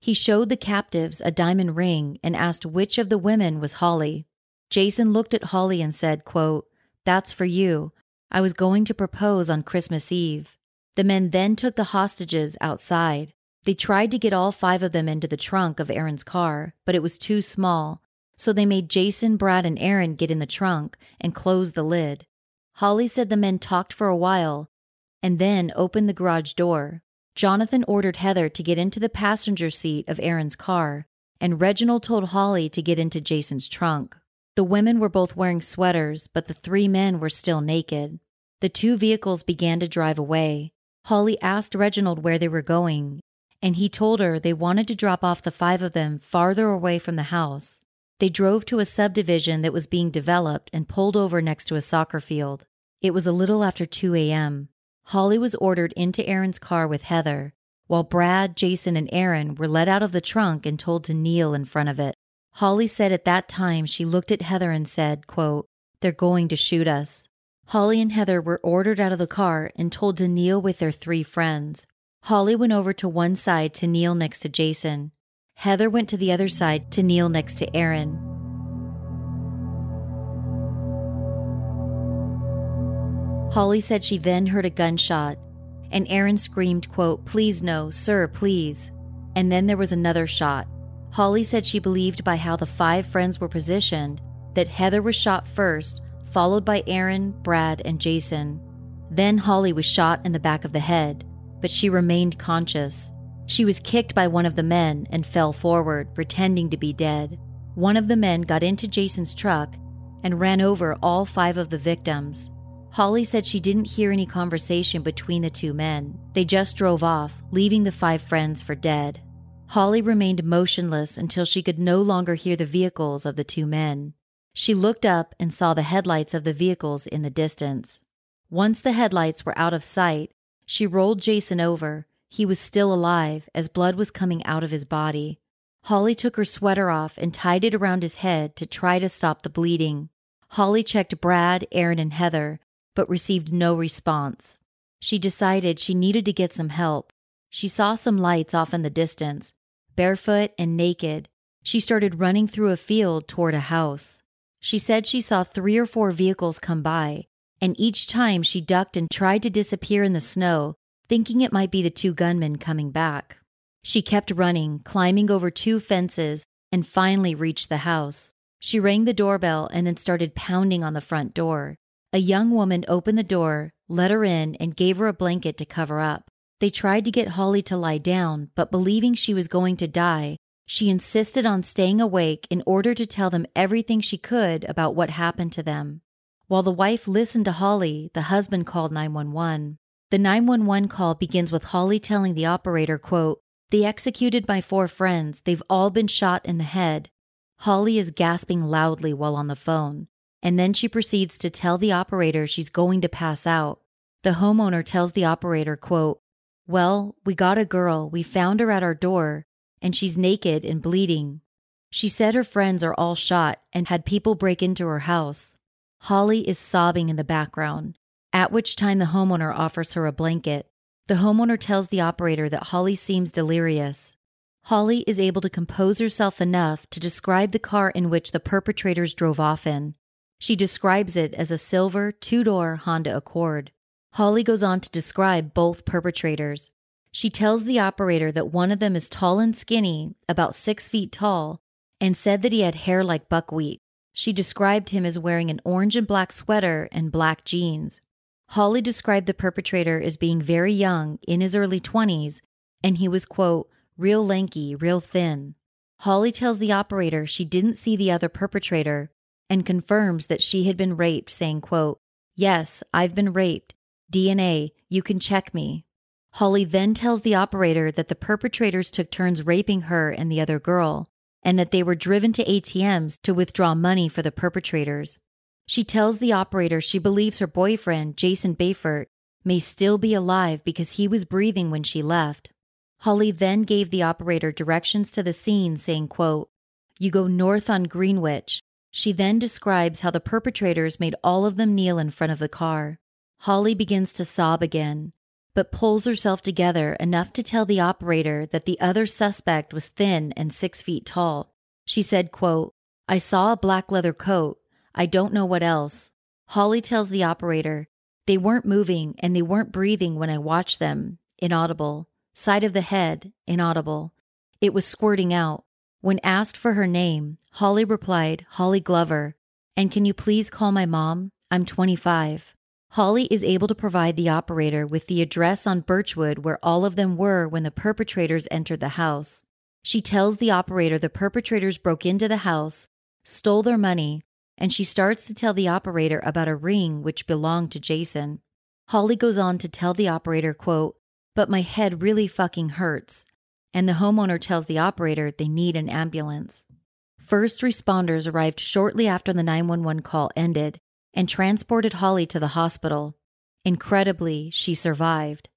He showed the captives a diamond ring and asked which of the women was Holly. Jason looked at Holly and said, quote, That's for you. I was going to propose on Christmas Eve. The men then took the hostages outside. They tried to get all five of them into the trunk of Aaron's car, but it was too small, so they made Jason, Brad, and Aaron get in the trunk and close the lid. Holly said the men talked for a while and then opened the garage door. Jonathan ordered Heather to get into the passenger seat of Aaron's car, and Reginald told Holly to get into Jason's trunk. The women were both wearing sweaters, but the three men were still naked. The two vehicles began to drive away. Holly asked Reginald where they were going, and he told her they wanted to drop off the five of them farther away from the house. They drove to a subdivision that was being developed and pulled over next to a soccer field. It was a little after 2 a.m. Holly was ordered into Aaron's car with Heather, while Brad, Jason, and Aaron were let out of the trunk and told to kneel in front of it. Holly said at that time she looked at Heather and said, quote, They're going to shoot us. Holly and Heather were ordered out of the car and told to kneel with their three friends. Holly went over to one side to kneel next to Jason. Heather went to the other side to kneel next to Aaron. Holly said she then heard a gunshot, and Aaron screamed, quote, Please no, sir, please. And then there was another shot. Holly said she believed by how the five friends were positioned that Heather was shot first, followed by Aaron, Brad, and Jason. Then Holly was shot in the back of the head, but she remained conscious. She was kicked by one of the men and fell forward, pretending to be dead. One of the men got into Jason's truck and ran over all five of the victims. Holly said she didn't hear any conversation between the two men. They just drove off, leaving the five friends for dead. Holly remained motionless until she could no longer hear the vehicles of the two men. She looked up and saw the headlights of the vehicles in the distance. Once the headlights were out of sight, she rolled Jason over he was still alive, as blood was coming out of his body. Holly took her sweater off and tied it around his head to try to stop the bleeding. Holly checked Brad, Aaron, and Heather, but received no response. She decided she needed to get some help. She saw some lights off in the distance. Barefoot and naked, she started running through a field toward a house. She said she saw three or four vehicles come by, and each time she ducked and tried to disappear in the snow thinking it might be the two gunmen coming back. She kept running, climbing over two fences, and finally reached the house. She rang the doorbell and then started pounding on the front door. A young woman opened the door, let her in, and gave her a blanket to cover up. They tried to get Holly to lie down, but believing she was going to die, she insisted on staying awake in order to tell them everything she could about what happened to them. While the wife listened to Holly, the husband called 911. The 911 call begins with Holly telling the operator, quote, They executed my four friends. They've all been shot in the head. Holly is gasping loudly while on the phone, and then she proceeds to tell the operator she's going to pass out. The homeowner tells the operator, quote, Well, we got a girl. We found her at our door, and she's naked and bleeding. She said her friends are all shot and had people break into her house. Holly is sobbing in the background at which time the homeowner offers her a blanket. The homeowner tells the operator that Holly seems delirious. Holly is able to compose herself enough to describe the car in which the perpetrators drove off in. She describes it as a silver two door Honda Accord. Holly goes on to describe both perpetrators. She tells the operator that one of them is tall and skinny, about six feet tall, and said that he had hair like buckwheat. She described him as wearing an orange and black sweater and black jeans. Holly described the perpetrator as being very young, in his early 20s, and he was, quote, real lanky, real thin. Holly tells the operator she didn't see the other perpetrator and confirms that she had been raped, saying, quote, Yes, I've been raped. DNA, you can check me. Holly then tells the operator that the perpetrators took turns raping her and the other girl, and that they were driven to ATMs to withdraw money for the perpetrators. She tells the operator she believes her boyfriend, Jason Befort, may still be alive because he was breathing when she left. Holly then gave the operator directions to the scene, saying, quote, You go north on Greenwich. She then describes how the perpetrators made all of them kneel in front of the car. Holly begins to sob again, but pulls herself together enough to tell the operator that the other suspect was thin and six feet tall. She said, quote, I saw a black leather coat, I don't know what else. Holly tells the operator, they weren't moving and they weren't breathing when I watched them. Inaudible. Side of the head. Inaudible. It was squirting out. When asked for her name, Holly replied, Holly Glover. And can you please call my mom? I'm 25. Holly is able to provide the operator with the address on Birchwood where all of them were when the perpetrators entered the house. She tells the operator the perpetrators broke into the house, stole their money, and she starts to tell the operator about a ring which belonged to Jason. Holly goes on to tell the operator, quote, But my head really fucking hurts. and the homeowner tells the operator they need an ambulance. First responders arrived shortly after the 911 call ended and transported Holly to the hospital. Incredibly, she survived.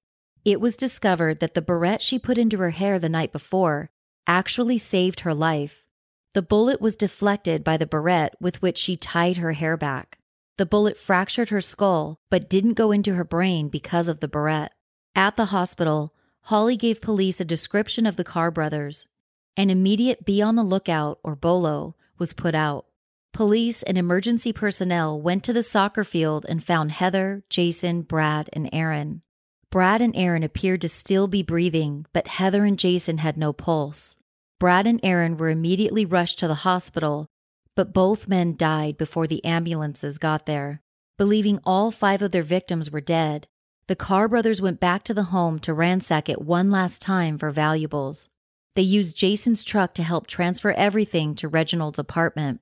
It was discovered that the barrette she put into her hair the night before actually saved her life. The bullet was deflected by the barrette with which she tied her hair back. The bullet fractured her skull, but didn't go into her brain because of the barrette. At the hospital, Holly gave police a description of the Carr brothers. An immediate be on the lookout, or BOLO, was put out. Police and emergency personnel went to the soccer field and found Heather, Jason, Brad, and Aaron. Brad and Aaron appeared to still be breathing, but Heather and Jason had no pulse. Brad and Aaron were immediately rushed to the hospital, but both men died before the ambulances got there. Believing all five of their victims were dead, the Carr brothers went back to the home to ransack it one last time for valuables. They used Jason's truck to help transfer everything to Reginald's apartment.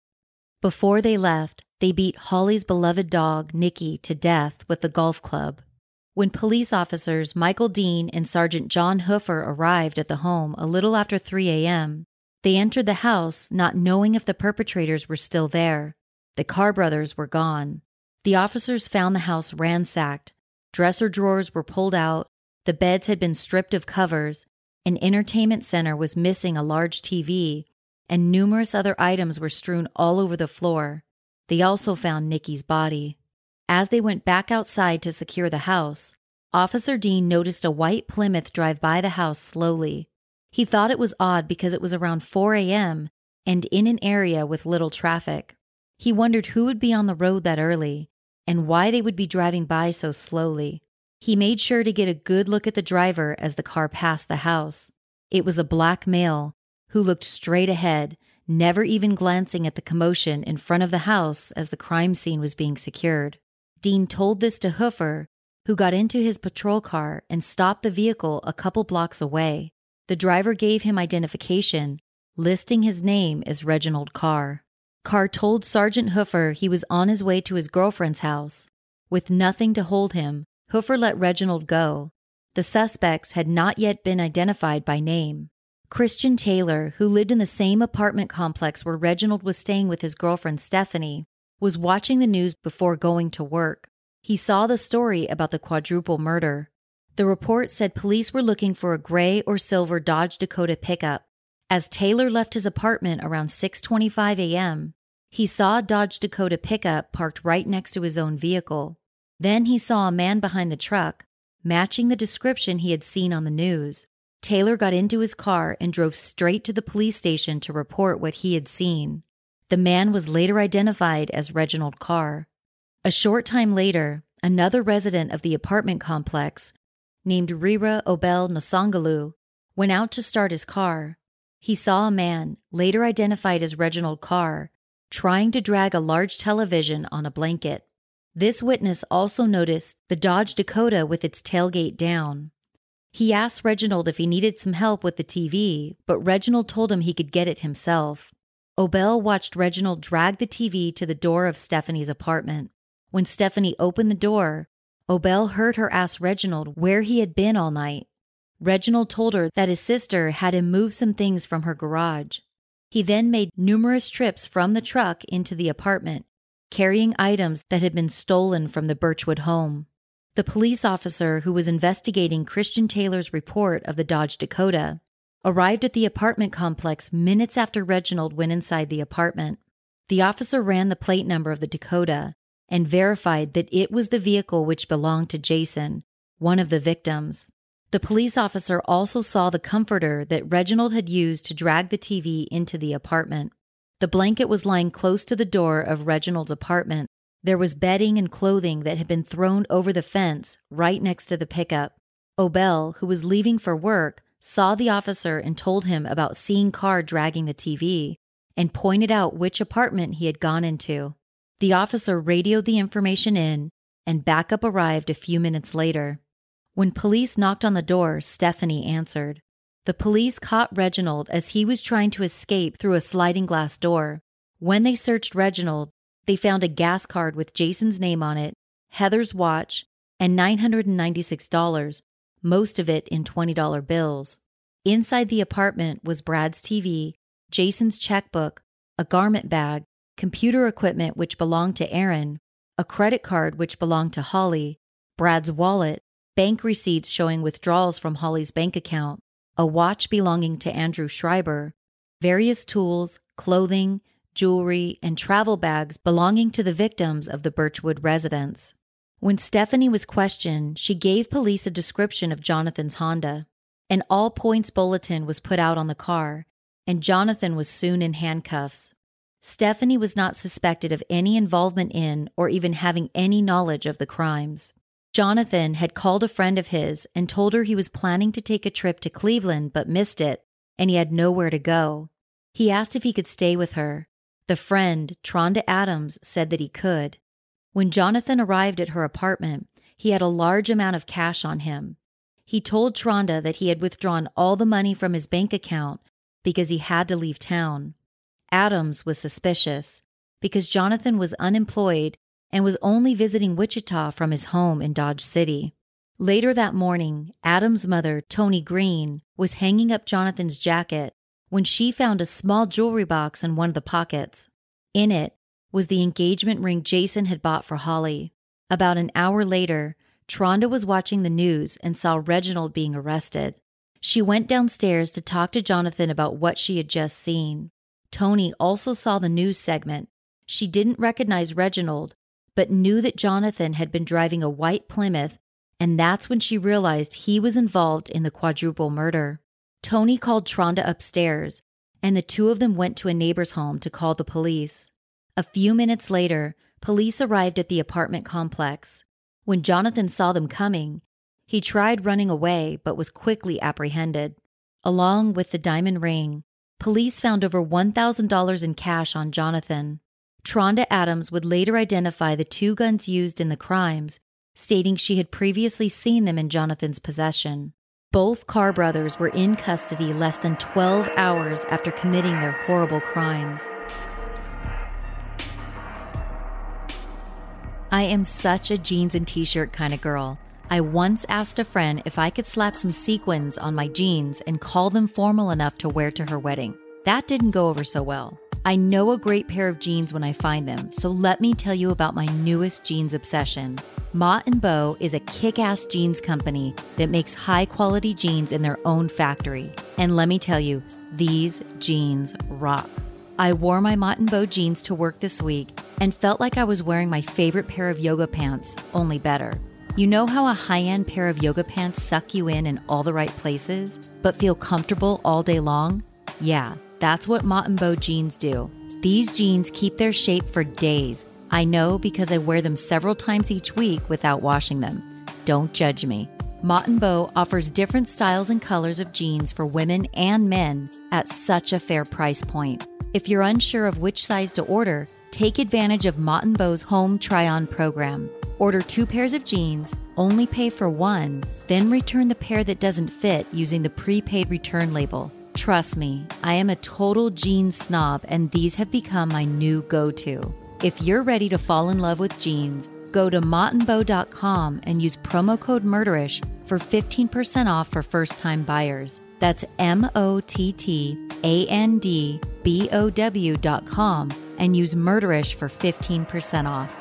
Before they left, they beat Holly's beloved dog, Nikki, to death with the golf club. When police officers Michael Dean and Sergeant John Hoofer arrived at the home a little after 3 a.m., they entered the house not knowing if the perpetrators were still there. The Carr brothers were gone. The officers found the house ransacked, Dresser drawers were pulled out, the beds had been stripped of covers, an entertainment center was missing a large TV, and numerous other items were strewn all over the floor. They also found Nikki's body. As they went back outside to secure the house, Officer Dean noticed a white Plymouth drive by the house slowly. He thought it was odd because it was around 4 a.m. and in an area with little traffic. He wondered who would be on the road that early and why they would be driving by so slowly. He made sure to get a good look at the driver as the car passed the house. It was a black male who looked straight ahead, never even glancing at the commotion in front of the house as the crime scene was being secured. Dean told this to Hoofer, who got into his patrol car and stopped the vehicle a couple blocks away. The driver gave him identification, listing his name as Reginald Carr. Carr told Sergeant Hoofer he was on his way to his girlfriend's house. With nothing to hold him, Hoofer let Reginald go. The suspects had not yet been identified by name. Christian Taylor, who lived in the same apartment complex where Reginald was staying with his girlfriend Stephanie, was watching the news before going to work. He saw the story about the quadruple murder. The report said police were looking for a gray or silver Dodge Dakota pickup. As Taylor left his apartment around 6:25 a.m., he saw a Dodge Dakota pickup parked right next to his own vehicle. Then he saw a man behind the truck, matching the description he had seen on the news. Taylor got into his car and drove straight to the police station to report what he had seen. The man was later identified as Reginald Carr. A short time later, another resident of the apartment complex, named Rira Obel Nosangalu, went out to start his car. He saw a man, later identified as Reginald Carr, trying to drag a large television on a blanket. This witness also noticed the Dodge Dakota with its tailgate down. He asked Reginald if he needed some help with the TV, but Reginald told him he could get it himself. Obel watched Reginald drag the TV to the door of Stephanie's apartment. When Stephanie opened the door, Obel heard her ask Reginald where he had been all night. Reginald told her that his sister had him move some things from her garage. He then made numerous trips from the truck into the apartment, carrying items that had been stolen from the Birchwood home. The police officer who was investigating Christian Taylor's report of the Dodge Dakota arrived at the apartment complex minutes after Reginald went inside the apartment. The officer ran the plate number of the Dakota and verified that it was the vehicle which belonged to Jason, one of the victims. The police officer also saw the comforter that Reginald had used to drag the TV into the apartment. The blanket was lying close to the door of Reginald's apartment. There was bedding and clothing that had been thrown over the fence right next to the pickup. Obel, who was leaving for work, saw the officer and told him about seeing Carr dragging the TV and pointed out which apartment he had gone into. The officer radioed the information in, and backup arrived a few minutes later. When police knocked on the door, Stephanie answered. The police caught Reginald as he was trying to escape through a sliding glass door. When they searched Reginald, they found a gas card with Jason's name on it, Heather's watch, and $996, most of it in $20 bills. Inside the apartment was Brad's TV, Jason's checkbook, a garment bag, computer equipment which belonged to Aaron, a credit card which belonged to Holly, Brad's wallet, bank receipts showing withdrawals from Holly's bank account, a watch belonging to Andrew Schreiber, various tools, clothing, jewelry, and travel bags belonging to the victims of the Birchwood residence. When Stephanie was questioned, she gave police a description of Jonathan's Honda. An all points bulletin was put out on the car, and Jonathan was soon in handcuffs. Stephanie was not suspected of any involvement in or even having any knowledge of the crimes. Jonathan had called a friend of his and told her he was planning to take a trip to Cleveland but missed it, and he had nowhere to go. He asked if he could stay with her. The friend, Tronda Adams, said that he could. When Jonathan arrived at her apartment, he had a large amount of cash on him. He told Tronda that he had withdrawn all the money from his bank account because he had to leave town. Adams was suspicious because Jonathan was unemployed and was only visiting Wichita from his home in Dodge City. Later that morning, Adam's mother, Tony Green, was hanging up Jonathan's jacket when she found a small jewelry box in one of the pockets. In it was the engagement ring Jason had bought for Holly. About an hour later, Tronda was watching the news and saw Reginald being arrested. She went downstairs to talk to Jonathan about what she had just seen. Tony also saw the news segment. She didn't recognize Reginald, but knew that Jonathan had been driving a white Plymouth, and that's when she realized he was involved in the quadruple murder. Tony called Tronda upstairs, and the two of them went to a neighbor's home to call the police. A few minutes later, police arrived at the apartment complex. When Jonathan saw them coming, he tried running away but was quickly apprehended. Along with the diamond ring, police found over $1,000 in cash on Jonathan. Tronda Adams would later identify the two guns used in the crimes, stating she had previously seen them in Jonathan's possession. Both Carr brothers were in custody less than 12 hours after committing their horrible crimes. I am such a jeans and t shirt kind of girl. I once asked a friend if I could slap some sequins on my jeans and call them formal enough to wear to her wedding. That didn't go over so well. I know a great pair of jeans when I find them, so let me tell you about my newest jeans obsession. Mott and Bow is a kick-ass jeans company that makes high-quality jeans in their own factory. And let me tell you, these jeans rock. I wore my Mott and Bow jeans to work this week and felt like I was wearing my favorite pair of yoga pants, only better. You know how a high end pair of yoga pants suck you in in all the right places, but feel comfortable all day long? Yeah, that's what Mott and Bow jeans do. These jeans keep their shape for days. I know because I wear them several times each week without washing them. Don't judge me. Mott Bow offers different styles and colors of jeans for women and men at such a fair price point. If you're unsure of which size to order, Take advantage of Mott & Bow's home try-on program. Order two pairs of jeans, only pay for one, then return the pair that doesn't fit using the prepaid return label. Trust me, I am a total jeans snob and these have become my new go-to. If you're ready to fall in love with jeans, go to mottandbow.com and use promo code MURDERISH for 15% off for first-time buyers. That's M O T T A N D B O W dot com and use Murderish for 15% off.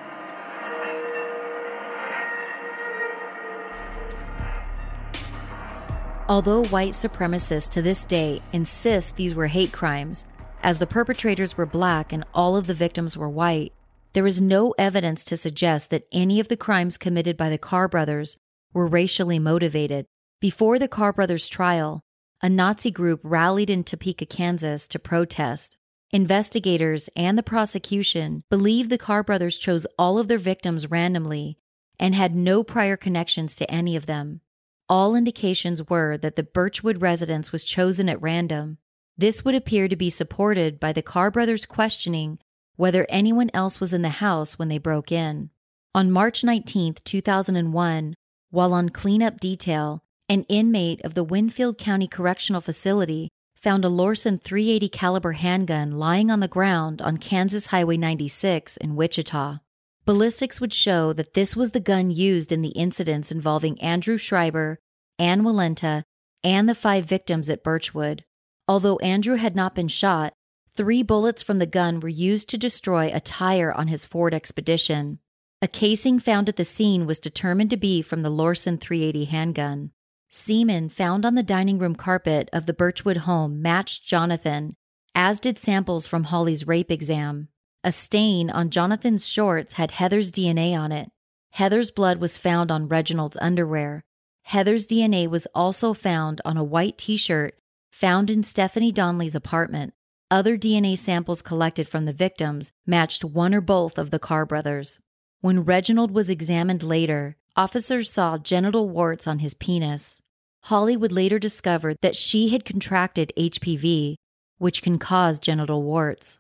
Although white supremacists to this day insist these were hate crimes, as the perpetrators were black and all of the victims were white, there is no evidence to suggest that any of the crimes committed by the Carr brothers were racially motivated. Before the Carr brothers' trial, a Nazi group rallied in Topeka, Kansas to protest. Investigators and the prosecution believe the Carr brothers chose all of their victims randomly and had no prior connections to any of them. All indications were that the Birchwood residence was chosen at random. This would appear to be supported by the Carr brothers questioning whether anyone else was in the house when they broke in. On March 19, 2001, while on cleanup detail, an inmate of the Winfield County Correctional Facility found a Lorcin 380 caliber handgun lying on the ground on Kansas Highway 96 in Wichita. Ballistics would show that this was the gun used in the incidents involving Andrew Schreiber, Ann Walenta, and the five victims at Birchwood. Although Andrew had not been shot, three bullets from the gun were used to destroy a tire on his Ford Expedition. A casing found at the scene was determined to be from the Lorcin 380 handgun. Semen found on the dining room carpet of the Birchwood home matched Jonathan, as did samples from Holly's rape exam. A stain on Jonathan's shorts had Heather's DNA on it. Heather's blood was found on Reginald's underwear. Heather's DNA was also found on a white t shirt found in Stephanie Donley's apartment. Other DNA samples collected from the victims matched one or both of the Carr brothers. When Reginald was examined later, officers saw genital warts on his penis. Holly would later discover that she had contracted HPV, which can cause genital warts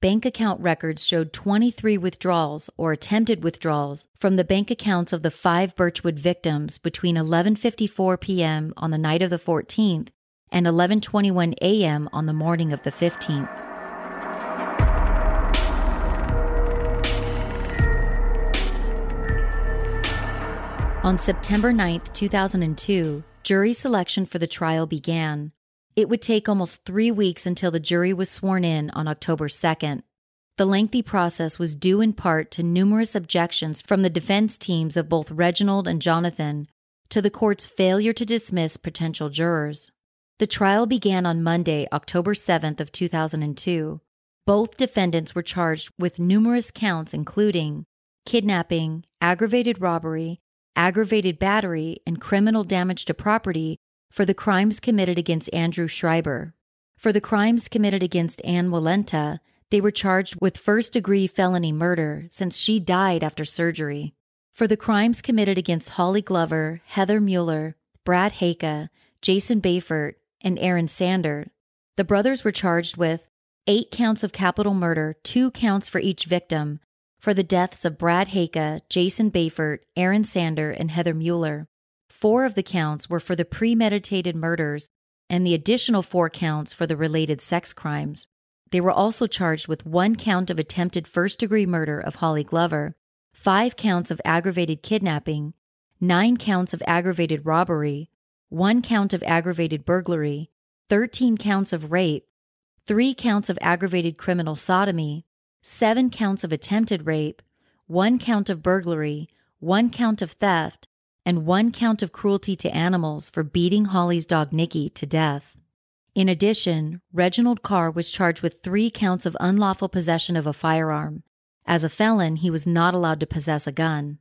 bank account records showed 23 withdrawals or attempted withdrawals from the bank accounts of the five Birchwood victims between 11:54 p.m. on the night of the 14th and 11:21 a.m. on the morning of the 15th. On September 9, 2002, jury selection for the trial began. It would take almost three weeks until the jury was sworn in on October 2nd. The lengthy process was due in part to numerous objections from the defense teams of both Reginald and Jonathan to the court's failure to dismiss potential jurors. The trial began on Monday, October 7th of 2002. Both defendants were charged with numerous counts including kidnapping, aggravated robbery, aggravated battery, and criminal damage to property for the crimes committed against Andrew Schreiber. For the crimes committed against Ann Walenta, they were charged with first degree felony murder since she died after surgery. For the crimes committed against Holly Glover, Heather Muller, Brad Heyka, Jason Befort, and Aaron Sander, the brothers were charged with eight counts of capital murder, two counts for each victim, for the deaths of Brad Heyka, Jason Befort, Aaron Sander, and Heather Muller. Four of the counts were for the premeditated murders, and the additional four counts for the related sex crimes. They were also charged with one count of attempted first degree murder of Holly Glover, five counts of aggravated kidnapping, nine counts of aggravated robbery, one count of aggravated burglary, 13 counts of rape, three counts of aggravated criminal sodomy, seven counts of attempted rape, one count of burglary, one count of theft, and one count of cruelty to animals for beating Holly's dog Nikki to death. In addition, Reginald Carr was charged with three counts of unlawful possession of a firearm. As a felon, he was not allowed to possess a gun.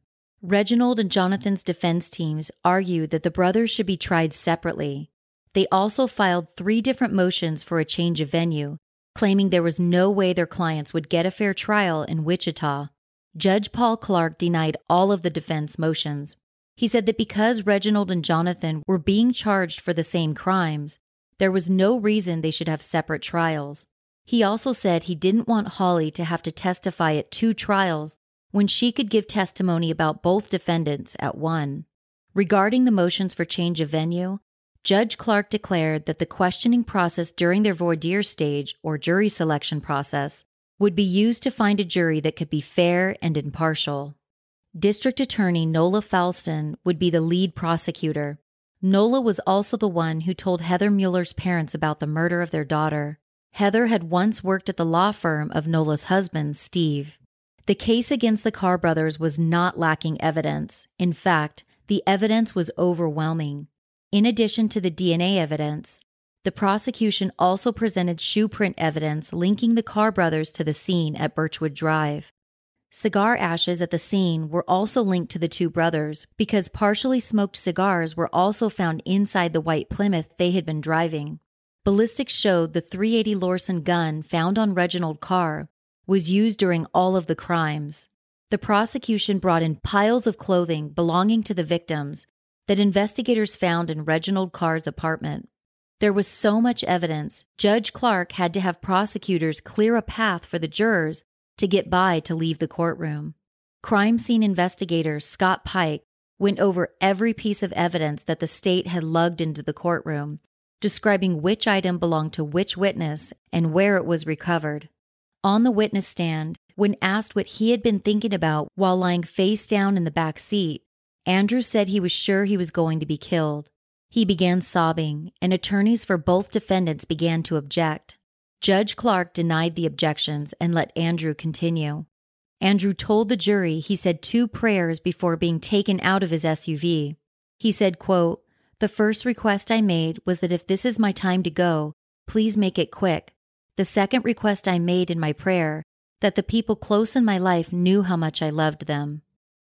Reginald and Jonathan's defense teams argued that the brothers should be tried separately. They also filed three different motions for a change of venue, claiming there was no way their clients would get a fair trial in Wichita. Judge Paul Clark denied all of the defense motions, he said that because Reginald and Jonathan were being charged for the same crimes, there was no reason they should have separate trials. He also said he didn't want Holly to have to testify at two trials when she could give testimony about both defendants at one. Regarding the motions for change of venue, Judge Clark declared that the questioning process during their voir dire stage or jury selection process would be used to find a jury that could be fair and impartial. District Attorney Nola Foulston would be the lead prosecutor. Nola was also the one who told Heather Muller's parents about the murder of their daughter. Heather had once worked at the law firm of Nola's husband, Steve. The case against the Carr brothers was not lacking evidence. In fact, the evidence was overwhelming. In addition to the DNA evidence, the prosecution also presented shoe print evidence linking the Carr brothers to the scene at Birchwood Drive. Cigar ashes at the scene were also linked to the two brothers because partially smoked cigars were also found inside the white Plymouth they had been driving. Ballistics showed the 380 Lorcin gun found on Reginald Carr was used during all of the crimes. The prosecution brought in piles of clothing belonging to the victims that investigators found in Reginald Carr's apartment. There was so much evidence, Judge Clark had to have prosecutors clear a path for the jurors to get by to leave the courtroom. Crime scene investigator Scott Pike went over every piece of evidence that the state had lugged into the courtroom, describing which item belonged to which witness and where it was recovered. On the witness stand, when asked what he had been thinking about while lying face down in the back seat, Andrew said he was sure he was going to be killed. He began sobbing, and attorneys for both defendants began to object. Judge Clark denied the objections and let Andrew continue. Andrew told the jury he said two prayers before being taken out of his SUV. He said, quote, The first request I made was that if this is my time to go, please make it quick. The second request I made in my prayer, that the people close in my life knew how much I loved them.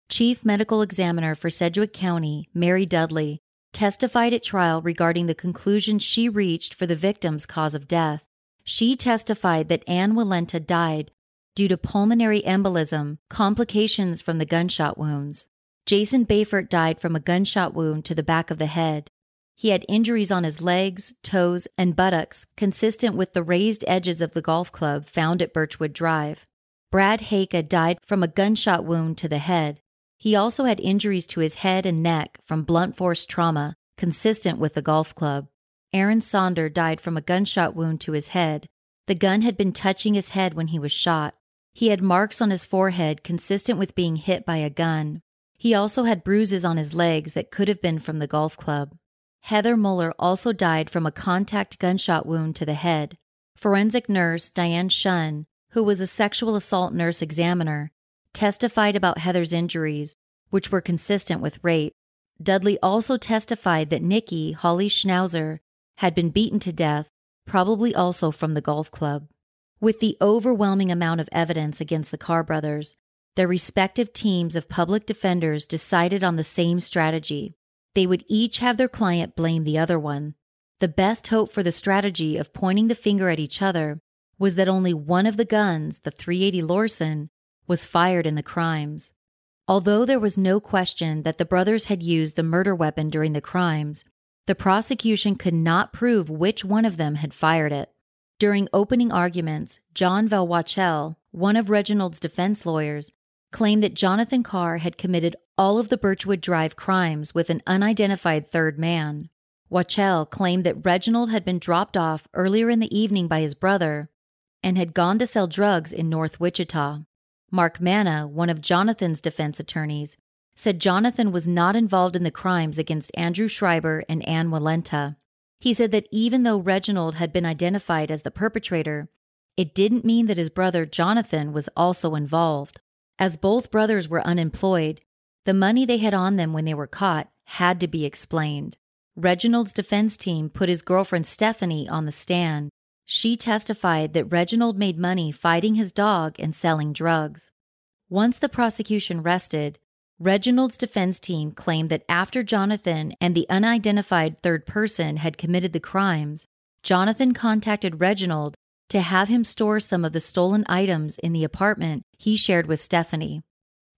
Chief Medical Examiner for Sedgwick County, Mary Dudley, testified at trial regarding the conclusion she reached for the victim's cause of death. She testified that Ann Walenta died due to pulmonary embolism, complications from the gunshot wounds. Jason Befort died from a gunshot wound to the back of the head. He had injuries on his legs, toes, and buttocks consistent with the raised edges of the golf club found at Birchwood Drive. Brad Heyka died from a gunshot wound to the head. He also had injuries to his head and neck from blunt force trauma consistent with the golf club. Aaron Sander died from a gunshot wound to his head. The gun had been touching his head when he was shot. He had marks on his forehead consistent with being hit by a gun. He also had bruises on his legs that could have been from the golf club. Heather Muller also died from a contact gunshot wound to the head. Forensic nurse Diane Shun, who was a sexual assault nurse examiner, testified about Heather's injuries, which were consistent with rape. Dudley also testified that Nikki, Holly Schnauzer, had been beaten to death, probably also from the golf club. With the overwhelming amount of evidence against the Carr brothers, their respective teams of public defenders decided on the same strategy. They would each have their client blame the other one. The best hope for the strategy of pointing the finger at each other was that only one of the guns, the 380 Lorcin, was fired in the crimes. Although there was no question that the brothers had used the murder weapon during the crimes, the prosecution could not prove which one of them had fired it. During opening arguments, John Val Wachtel, one of Reginald's defense lawyers, claimed that Jonathan Carr had committed all of the Birchwood Drive crimes with an unidentified third man. Wachtel claimed that Reginald had been dropped off earlier in the evening by his brother and had gone to sell drugs in North Wichita. Mark Manna, one of Jonathan's defense attorneys, said Jonathan was not involved in the crimes against Andrew Schreiber and Ann Walenta. He said that even though Reginald had been identified as the perpetrator, it didn't mean that his brother Jonathan was also involved. As both brothers were unemployed, the money they had on them when they were caught had to be explained. Reginald's defense team put his girlfriend Stephanie on the stand she testified that Reginald made money fighting his dog and selling drugs. Once the prosecution rested, Reginald's defense team claimed that after Jonathan and the unidentified third person had committed the crimes, Jonathan contacted Reginald to have him store some of the stolen items in the apartment he shared with Stephanie.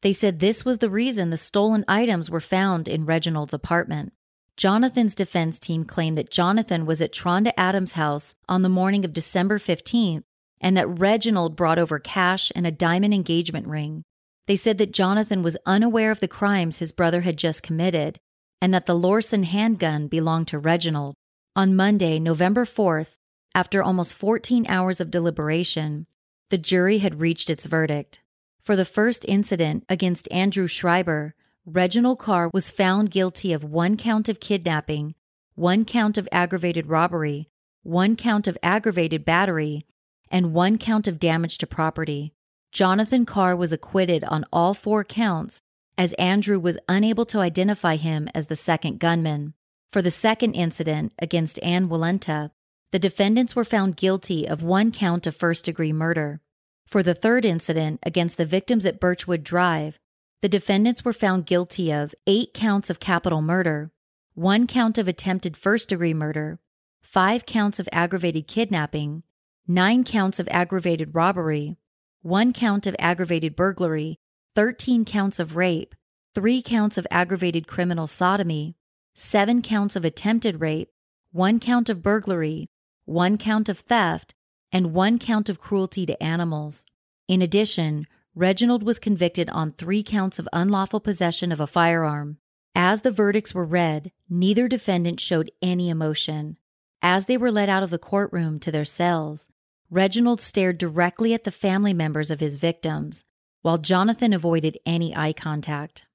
They said this was the reason the stolen items were found in Reginald's apartment. Jonathan's defense team claimed that Jonathan was at Tronda Adams' house on the morning of December 15th and that Reginald brought over cash and a diamond engagement ring. They said that Jonathan was unaware of the crimes his brother had just committed and that the Lorcin handgun belonged to Reginald. On Monday, November 4th, after almost 14 hours of deliberation, the jury had reached its verdict. For the first incident against Andrew Schreiber, Reginald Carr was found guilty of one count of kidnapping, one count of aggravated robbery, one count of aggravated battery, and one count of damage to property. Jonathan Carr was acquitted on all four counts as Andrew was unable to identify him as the second gunman. For the second incident against Ann Walenta, the defendants were found guilty of one count of first degree murder. For the third incident against the victims at Birchwood Drive, the defendants were found guilty of eight counts of capital murder, one count of attempted first degree murder, five counts of aggravated kidnapping, nine counts of aggravated robbery, one count of aggravated burglary, 13 counts of rape, three counts of aggravated criminal sodomy, seven counts of attempted rape, one count of burglary, one count of theft, and one count of cruelty to animals. In addition, Reginald was convicted on three counts of unlawful possession of a firearm. As the verdicts were read, neither defendant showed any emotion. As they were led out of the courtroom to their cells, Reginald stared directly at the family members of his victims, while Jonathan avoided any eye contact.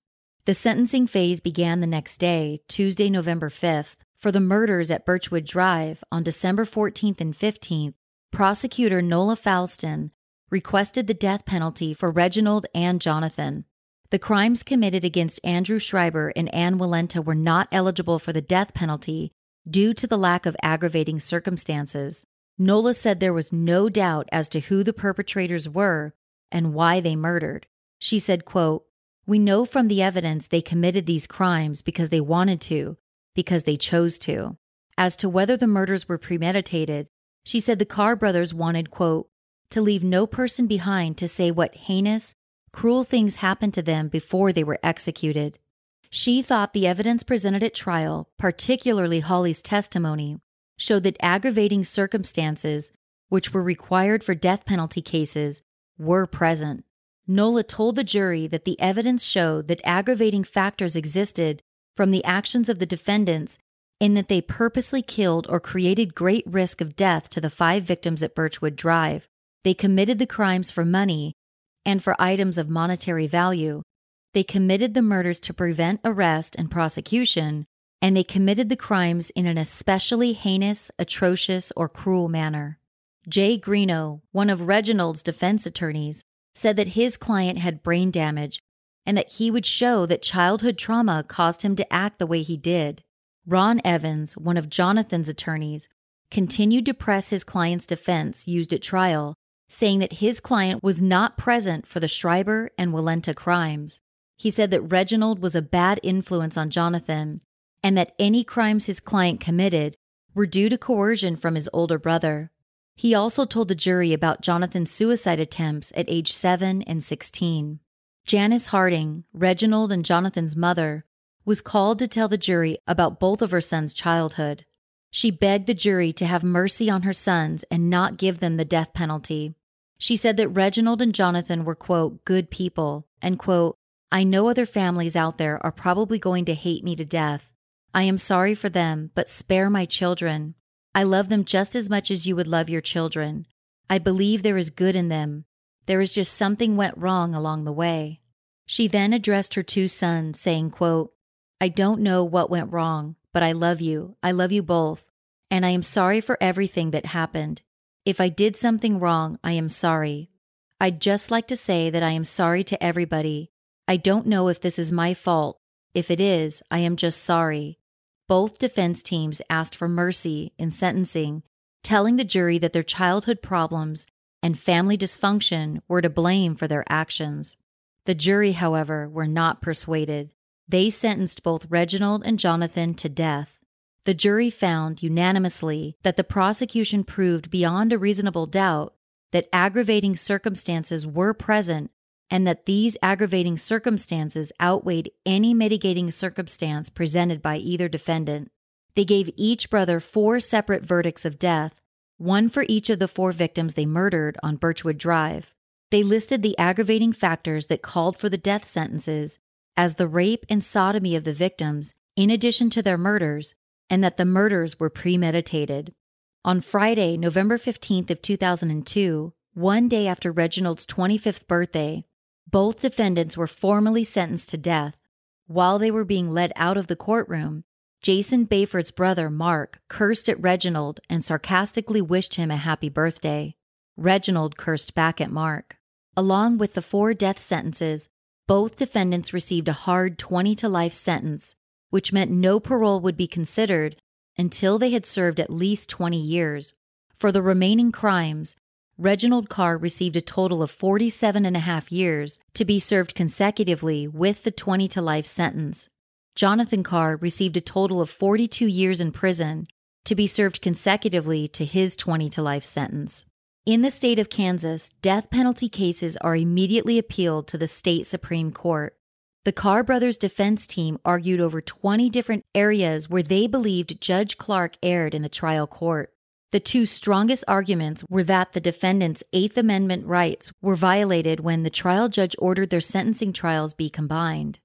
The sentencing phase began the next day, Tuesday, November 5th, For the murders at Birchwood Drive on December 14th and 15th, prosecutor Nola Foulston requested the death penalty for Reginald and Jonathan. The crimes committed against Andrew Schreiber and Ann Walenta were not eligible for the death penalty due to the lack of aggravating circumstances. Nola said there was no doubt as to who the perpetrators were and why they murdered. She said, quote, We know from the evidence they committed these crimes because they wanted to, because they chose to. As to whether the murders were premeditated, she said the Carr brothers wanted, quote, to leave no person behind to say what heinous, cruel things happened to them before they were executed. She thought the evidence presented at trial, particularly Holly's testimony, showed that aggravating circumstances, which were required for death penalty cases, were present. Nola told the jury that the evidence showed that aggravating factors existed from the actions of the defendants in that they purposely killed or created great risk of death to the five victims at Birchwood Drive. They committed the crimes for money and for items of monetary value. They committed the murders to prevent arrest and prosecution, and they committed the crimes in an especially heinous, atrocious, or cruel manner. Jay Greeno, one of Reginald's defense attorneys, said that his client had brain damage and that he would show that childhood trauma caused him to act the way he did. Ron Evans, one of Jonathan's attorneys, continued to press his client's defense used at trial, saying that his client was not present for the Schreiber and Walenta crimes. He said that Reginald was a bad influence on Jonathan and that any crimes his client committed were due to coercion from his older brother. He also told the jury about Jonathan's suicide attempts at age 7 and 16. Janice Harding, Reginald and Jonathan's mother, was called to tell the jury about both of her sons' childhood. She begged the jury to have mercy on her sons and not give them the death penalty. She said that Reginald and Jonathan were, quote, good people, and, quote, I know other families out there are probably going to hate me to death. I am sorry for them, but spare my children. I love them just as much as you would love your children. I believe there is good in them. There is just something went wrong along the way. She then addressed her two sons, saying, quote, I don't know what went wrong, but I love you. I love you both. And I am sorry for everything that happened. If I did something wrong, I am sorry. I'd just like to say that I am sorry to everybody. I don't know if this is my fault. If it is, I am just sorry. Both defense teams asked for mercy in sentencing, telling the jury that their childhood problems and family dysfunction were to blame for their actions. The jury, however, were not persuaded. They sentenced both Reginald and Jonathan to death. The jury found unanimously that the prosecution proved beyond a reasonable doubt that aggravating circumstances were present and that these aggravating circumstances outweighed any mitigating circumstance presented by either defendant. They gave each brother four separate verdicts of death, one for each of the four victims they murdered on Birchwood Drive. They listed the aggravating factors that called for the death sentences as the rape and sodomy of the victims, in addition to their murders, and that the murders were premeditated. On Friday, November 15th of 2002, one day after Reginald's 25th birthday, both defendants were formally sentenced to death. While they were being led out of the courtroom, Jason Befort's brother, Mark, cursed at Reginald and sarcastically wished him a happy birthday. Reginald cursed back at Mark. Along with the four death sentences, both defendants received a hard 20 to life sentence, which meant no parole would be considered until they had served at least 20 years. For the remaining crimes, Reginald Carr received a total of 47 and a half years to be served consecutively with the 20 to life sentence. Jonathan Carr received a total of 42 years in prison to be served consecutively to his 20 to life sentence. In the state of Kansas, death penalty cases are immediately appealed to the state Supreme Court. The Carr brothers' defense team argued over 20 different areas where they believed Judge Clark erred in the trial court. The two strongest arguments were that the defendants' Eighth Amendment rights were violated when the trial judge ordered their sentencing trials be combined.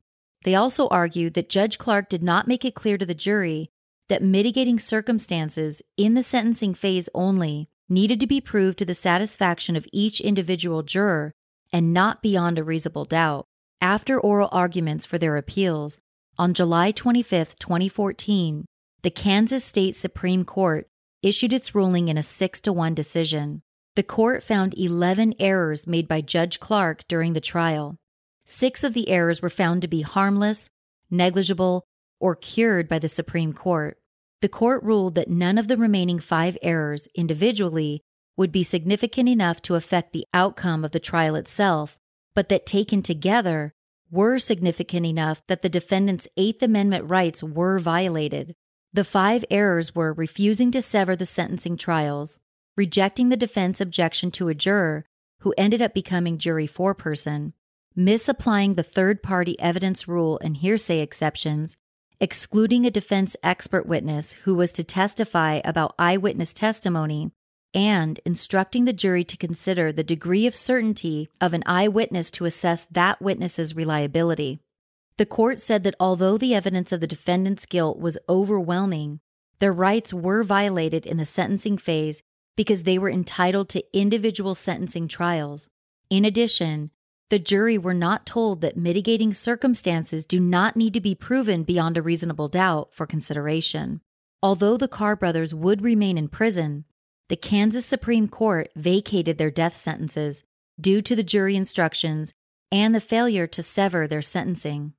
They also argued that Judge Clark did not make it clear to the jury that mitigating circumstances in the sentencing phase only needed to be proved to the satisfaction of each individual juror and not beyond a reasonable doubt. After oral arguments for their appeals, on July 25, 2014, the Kansas State Supreme Court issued its ruling in a 6 to 1 decision. The court found 11 errors made by Judge Clark during the trial. Six of the errors were found to be harmless, negligible, or cured by the Supreme Court. The court ruled that none of the remaining five errors individually would be significant enough to affect the outcome of the trial itself, but that taken together were significant enough that the defendant's Eighth Amendment rights were violated. The five errors were refusing to sever the sentencing trials, rejecting the defense objection to a juror who ended up becoming jury foreperson, misapplying the third party evidence rule and hearsay exceptions, excluding a defense expert witness who was to testify about eyewitness testimony, and instructing the jury to consider the degree of certainty of an eyewitness to assess that witness's reliability. The court said that although the evidence of the defendant's guilt was overwhelming, their rights were violated in the sentencing phase because they were entitled to individual sentencing trials. In addition, the jury were not told that mitigating circumstances do not need to be proven beyond a reasonable doubt for consideration. Although the Carr brothers would remain in prison, the Kansas Supreme Court vacated their death sentences due to the jury instructions and the failure to sever their sentencing.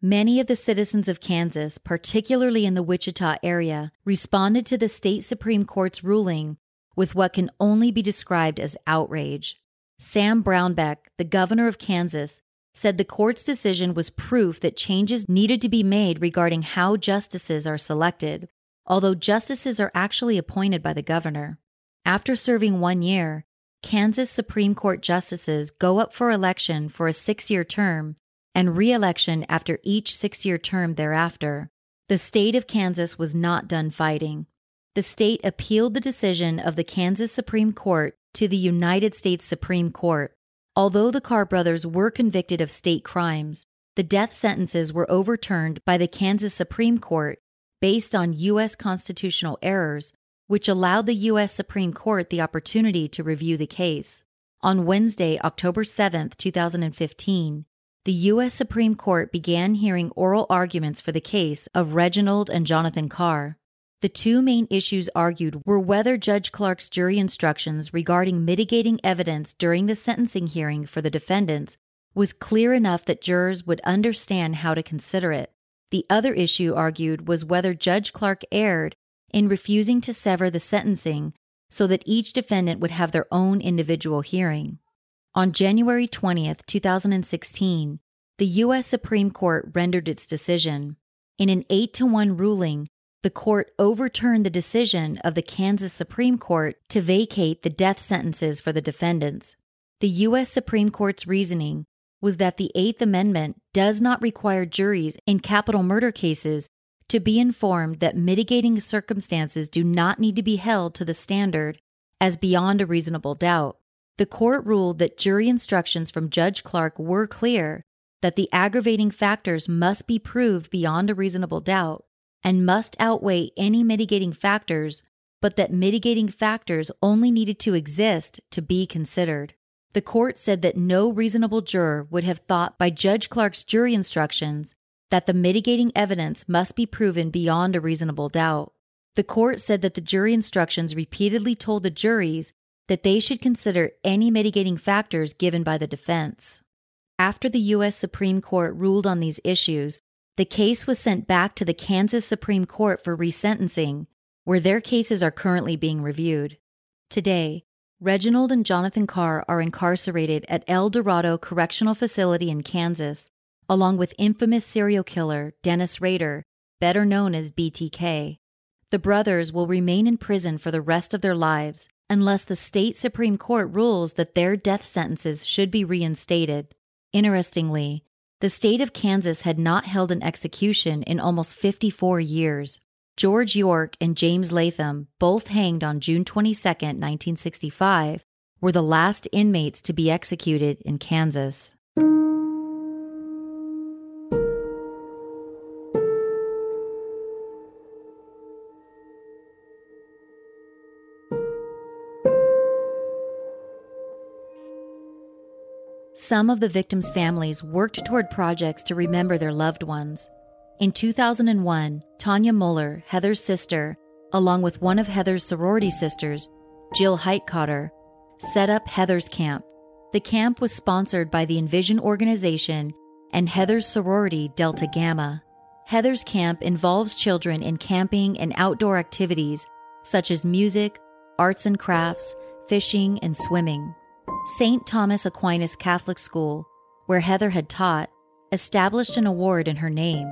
Many of the citizens of Kansas, particularly in the Wichita area, responded to the state Supreme Court's ruling with what can only be described as outrage. Sam Brownback, the governor of Kansas, said the court's decision was proof that changes needed to be made regarding how justices are selected, although justices are actually appointed by the governor. After serving one year, Kansas Supreme Court justices go up for election for a six year term and re election after each six year term thereafter. The state of Kansas was not done fighting. The state appealed the decision of the Kansas Supreme Court to the United States Supreme Court. Although the Carr brothers were convicted of state crimes, the death sentences were overturned by the Kansas Supreme Court based on U.S. constitutional errors, which allowed the U.S. Supreme Court the opportunity to review the case. On Wednesday, October 7, 2015, the U.S. Supreme Court began hearing oral arguments for the case of Reginald and Jonathan Carr. The two main issues argued were whether Judge Clark's jury instructions regarding mitigating evidence during the sentencing hearing for the defendants was clear enough that jurors would understand how to consider it. The other issue argued was whether Judge Clark erred in refusing to sever the sentencing so that each defendant would have their own individual hearing. On January 20th, 2016, the U.S. Supreme Court rendered its decision. In an 8 to 1 ruling, the court overturned the decision of the Kansas Supreme Court to vacate the death sentences for the defendants. The U.S. Supreme Court's reasoning was that the Eighth Amendment does not require juries in capital murder cases to be informed that mitigating circumstances do not need to be held to the standard as beyond a reasonable doubt. The court ruled that jury instructions from Judge Clark were clear that the aggravating factors must be proved beyond a reasonable doubt and must outweigh any mitigating factors, but that mitigating factors only needed to exist to be considered. The court said that no reasonable juror would have thought by Judge Clark's jury instructions that the mitigating evidence must be proven beyond a reasonable doubt. The court said that the jury instructions repeatedly told the juries that they should consider any mitigating factors given by the defense. After the U.S. Supreme Court ruled on these issues, the case was sent back to the Kansas Supreme Court for resentencing, where their cases are currently being reviewed. Today, Reginald and Jonathan Carr are incarcerated at El Dorado Correctional Facility in Kansas, along with infamous serial killer Dennis Rader, better known as BTK. The brothers will remain in prison for the rest of their lives unless the state Supreme Court rules that their death sentences should be reinstated. Interestingly, the state of Kansas had not held an execution in almost 54 years. George York and James Latham, both hanged on June 22, 1965, were the last inmates to be executed in Kansas. Some of the victims' families worked toward projects to remember their loved ones. In 2001, Tanya Muller, Heather's sister, along with one of Heather's sorority sisters, Jill Heitcotter, set up Heather's Camp. The camp was sponsored by the Envision organization and Heather's sorority, Delta Gamma. Heather's Camp involves children in camping and outdoor activities such as music, arts and crafts, fishing, and swimming. St. Thomas Aquinas Catholic School, where Heather had taught, established an award in her name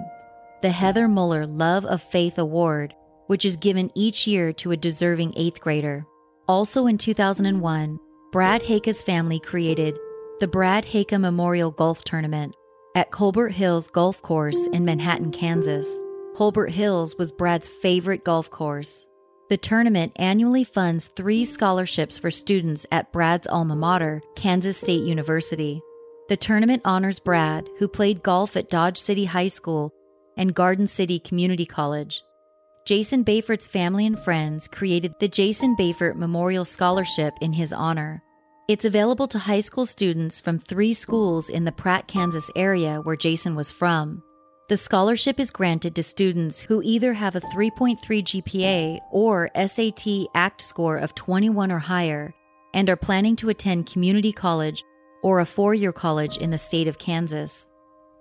the Heather Muller Love of Faith Award, which is given each year to a deserving eighth grader. Also in 2001, Brad Heyka's family created the Brad Haika Memorial Golf Tournament at Colbert Hills Golf Course in Manhattan, Kansas. Colbert Hills was Brad's favorite golf course. The tournament annually funds three scholarships for students at Brad's alma mater, Kansas State University. The tournament honors Brad, who played golf at Dodge City High School and Garden City Community College. Jason Befort's family and friends created the Jason Bayfort Memorial Scholarship in his honor. It's available to high school students from three schools in the Pratt, Kansas area where Jason was from. The scholarship is granted to students who either have a 3.3 GPA or SAT ACT score of 21 or higher and are planning to attend community college or a four year college in the state of Kansas.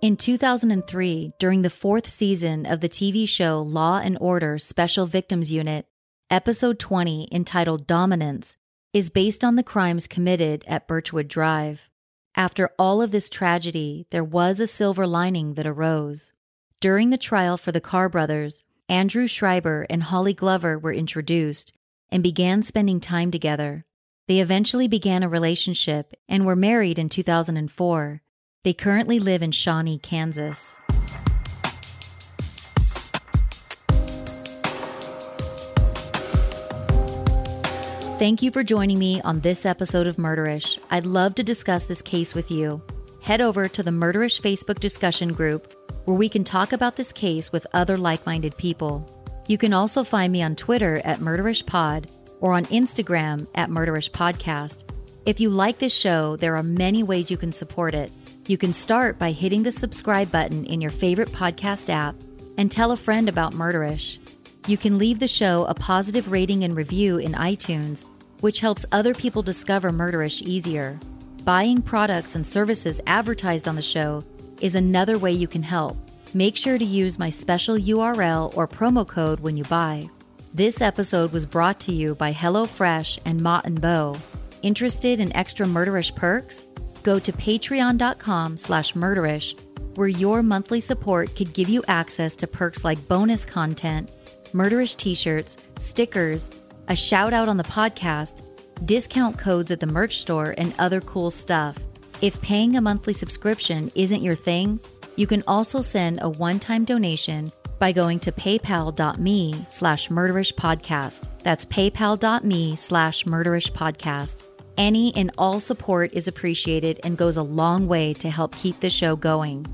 In 2003, during the fourth season of the TV show Law and Order Special Victims Unit, episode 20, entitled Dominance, is based on the crimes committed at Birchwood Drive. After all of this tragedy, there was a silver lining that arose. During the trial for the Carr brothers, Andrew Schreiber and Holly Glover were introduced and began spending time together. They eventually began a relationship and were married in 2004. They currently live in Shawnee, Kansas. Thank you for joining me on this episode of Murderish. I'd love to discuss this case with you. Head over to the Murderish Facebook discussion group where we can talk about this case with other like minded people. You can also find me on Twitter at MurderishPod or on Instagram at MurderishPodcast. If you like this show, there are many ways you can support it. You can start by hitting the subscribe button in your favorite podcast app and tell a friend about Murderish. You can leave the show a positive rating and review in iTunes, which helps other people discover Murderish easier. Buying products and services advertised on the show is another way you can help. Make sure to use my special URL or promo code when you buy. This episode was brought to you by HelloFresh and Mott and Bow. Interested in extra murderish perks? Go to patreon.com slash murderish, where your monthly support could give you access to perks like bonus content, murderish t-shirts, stickers, a shout out on the podcast, discount codes at the merch store, and other cool stuff. If paying a monthly subscription isn't your thing, you can also send a one-time donation by going to paypal.me slash murderishpodcast. That's paypal.me slash murderishpodcast. Any and all support is appreciated and goes a long way to help keep the show going.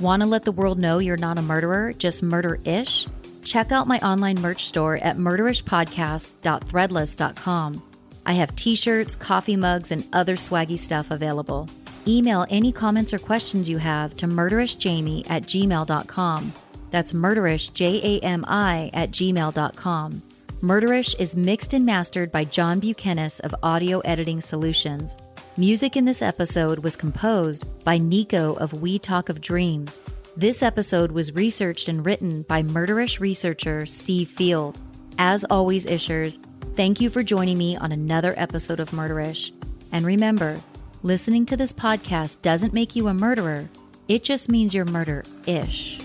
Want to let the world know you're not a murderer, just murder-ish? Check out my online merch store at murderishpodcast.threadless.com. I have t-shirts, coffee mugs, and other swaggy stuff available. Email any comments or questions you have to murderishjami at gmail.com. That's murderishjami at gmail.com. Murderish is mixed and mastered by John Buchanan of Audio Editing Solutions. Music in this episode was composed by Nico of We Talk of Dreams. This episode was researched and written by Murderish researcher Steve Field. As always, Ishers, thank you for joining me on another episode of Murderish. And remember, listening to this podcast doesn't make you a murderer, it just means you're murder ish.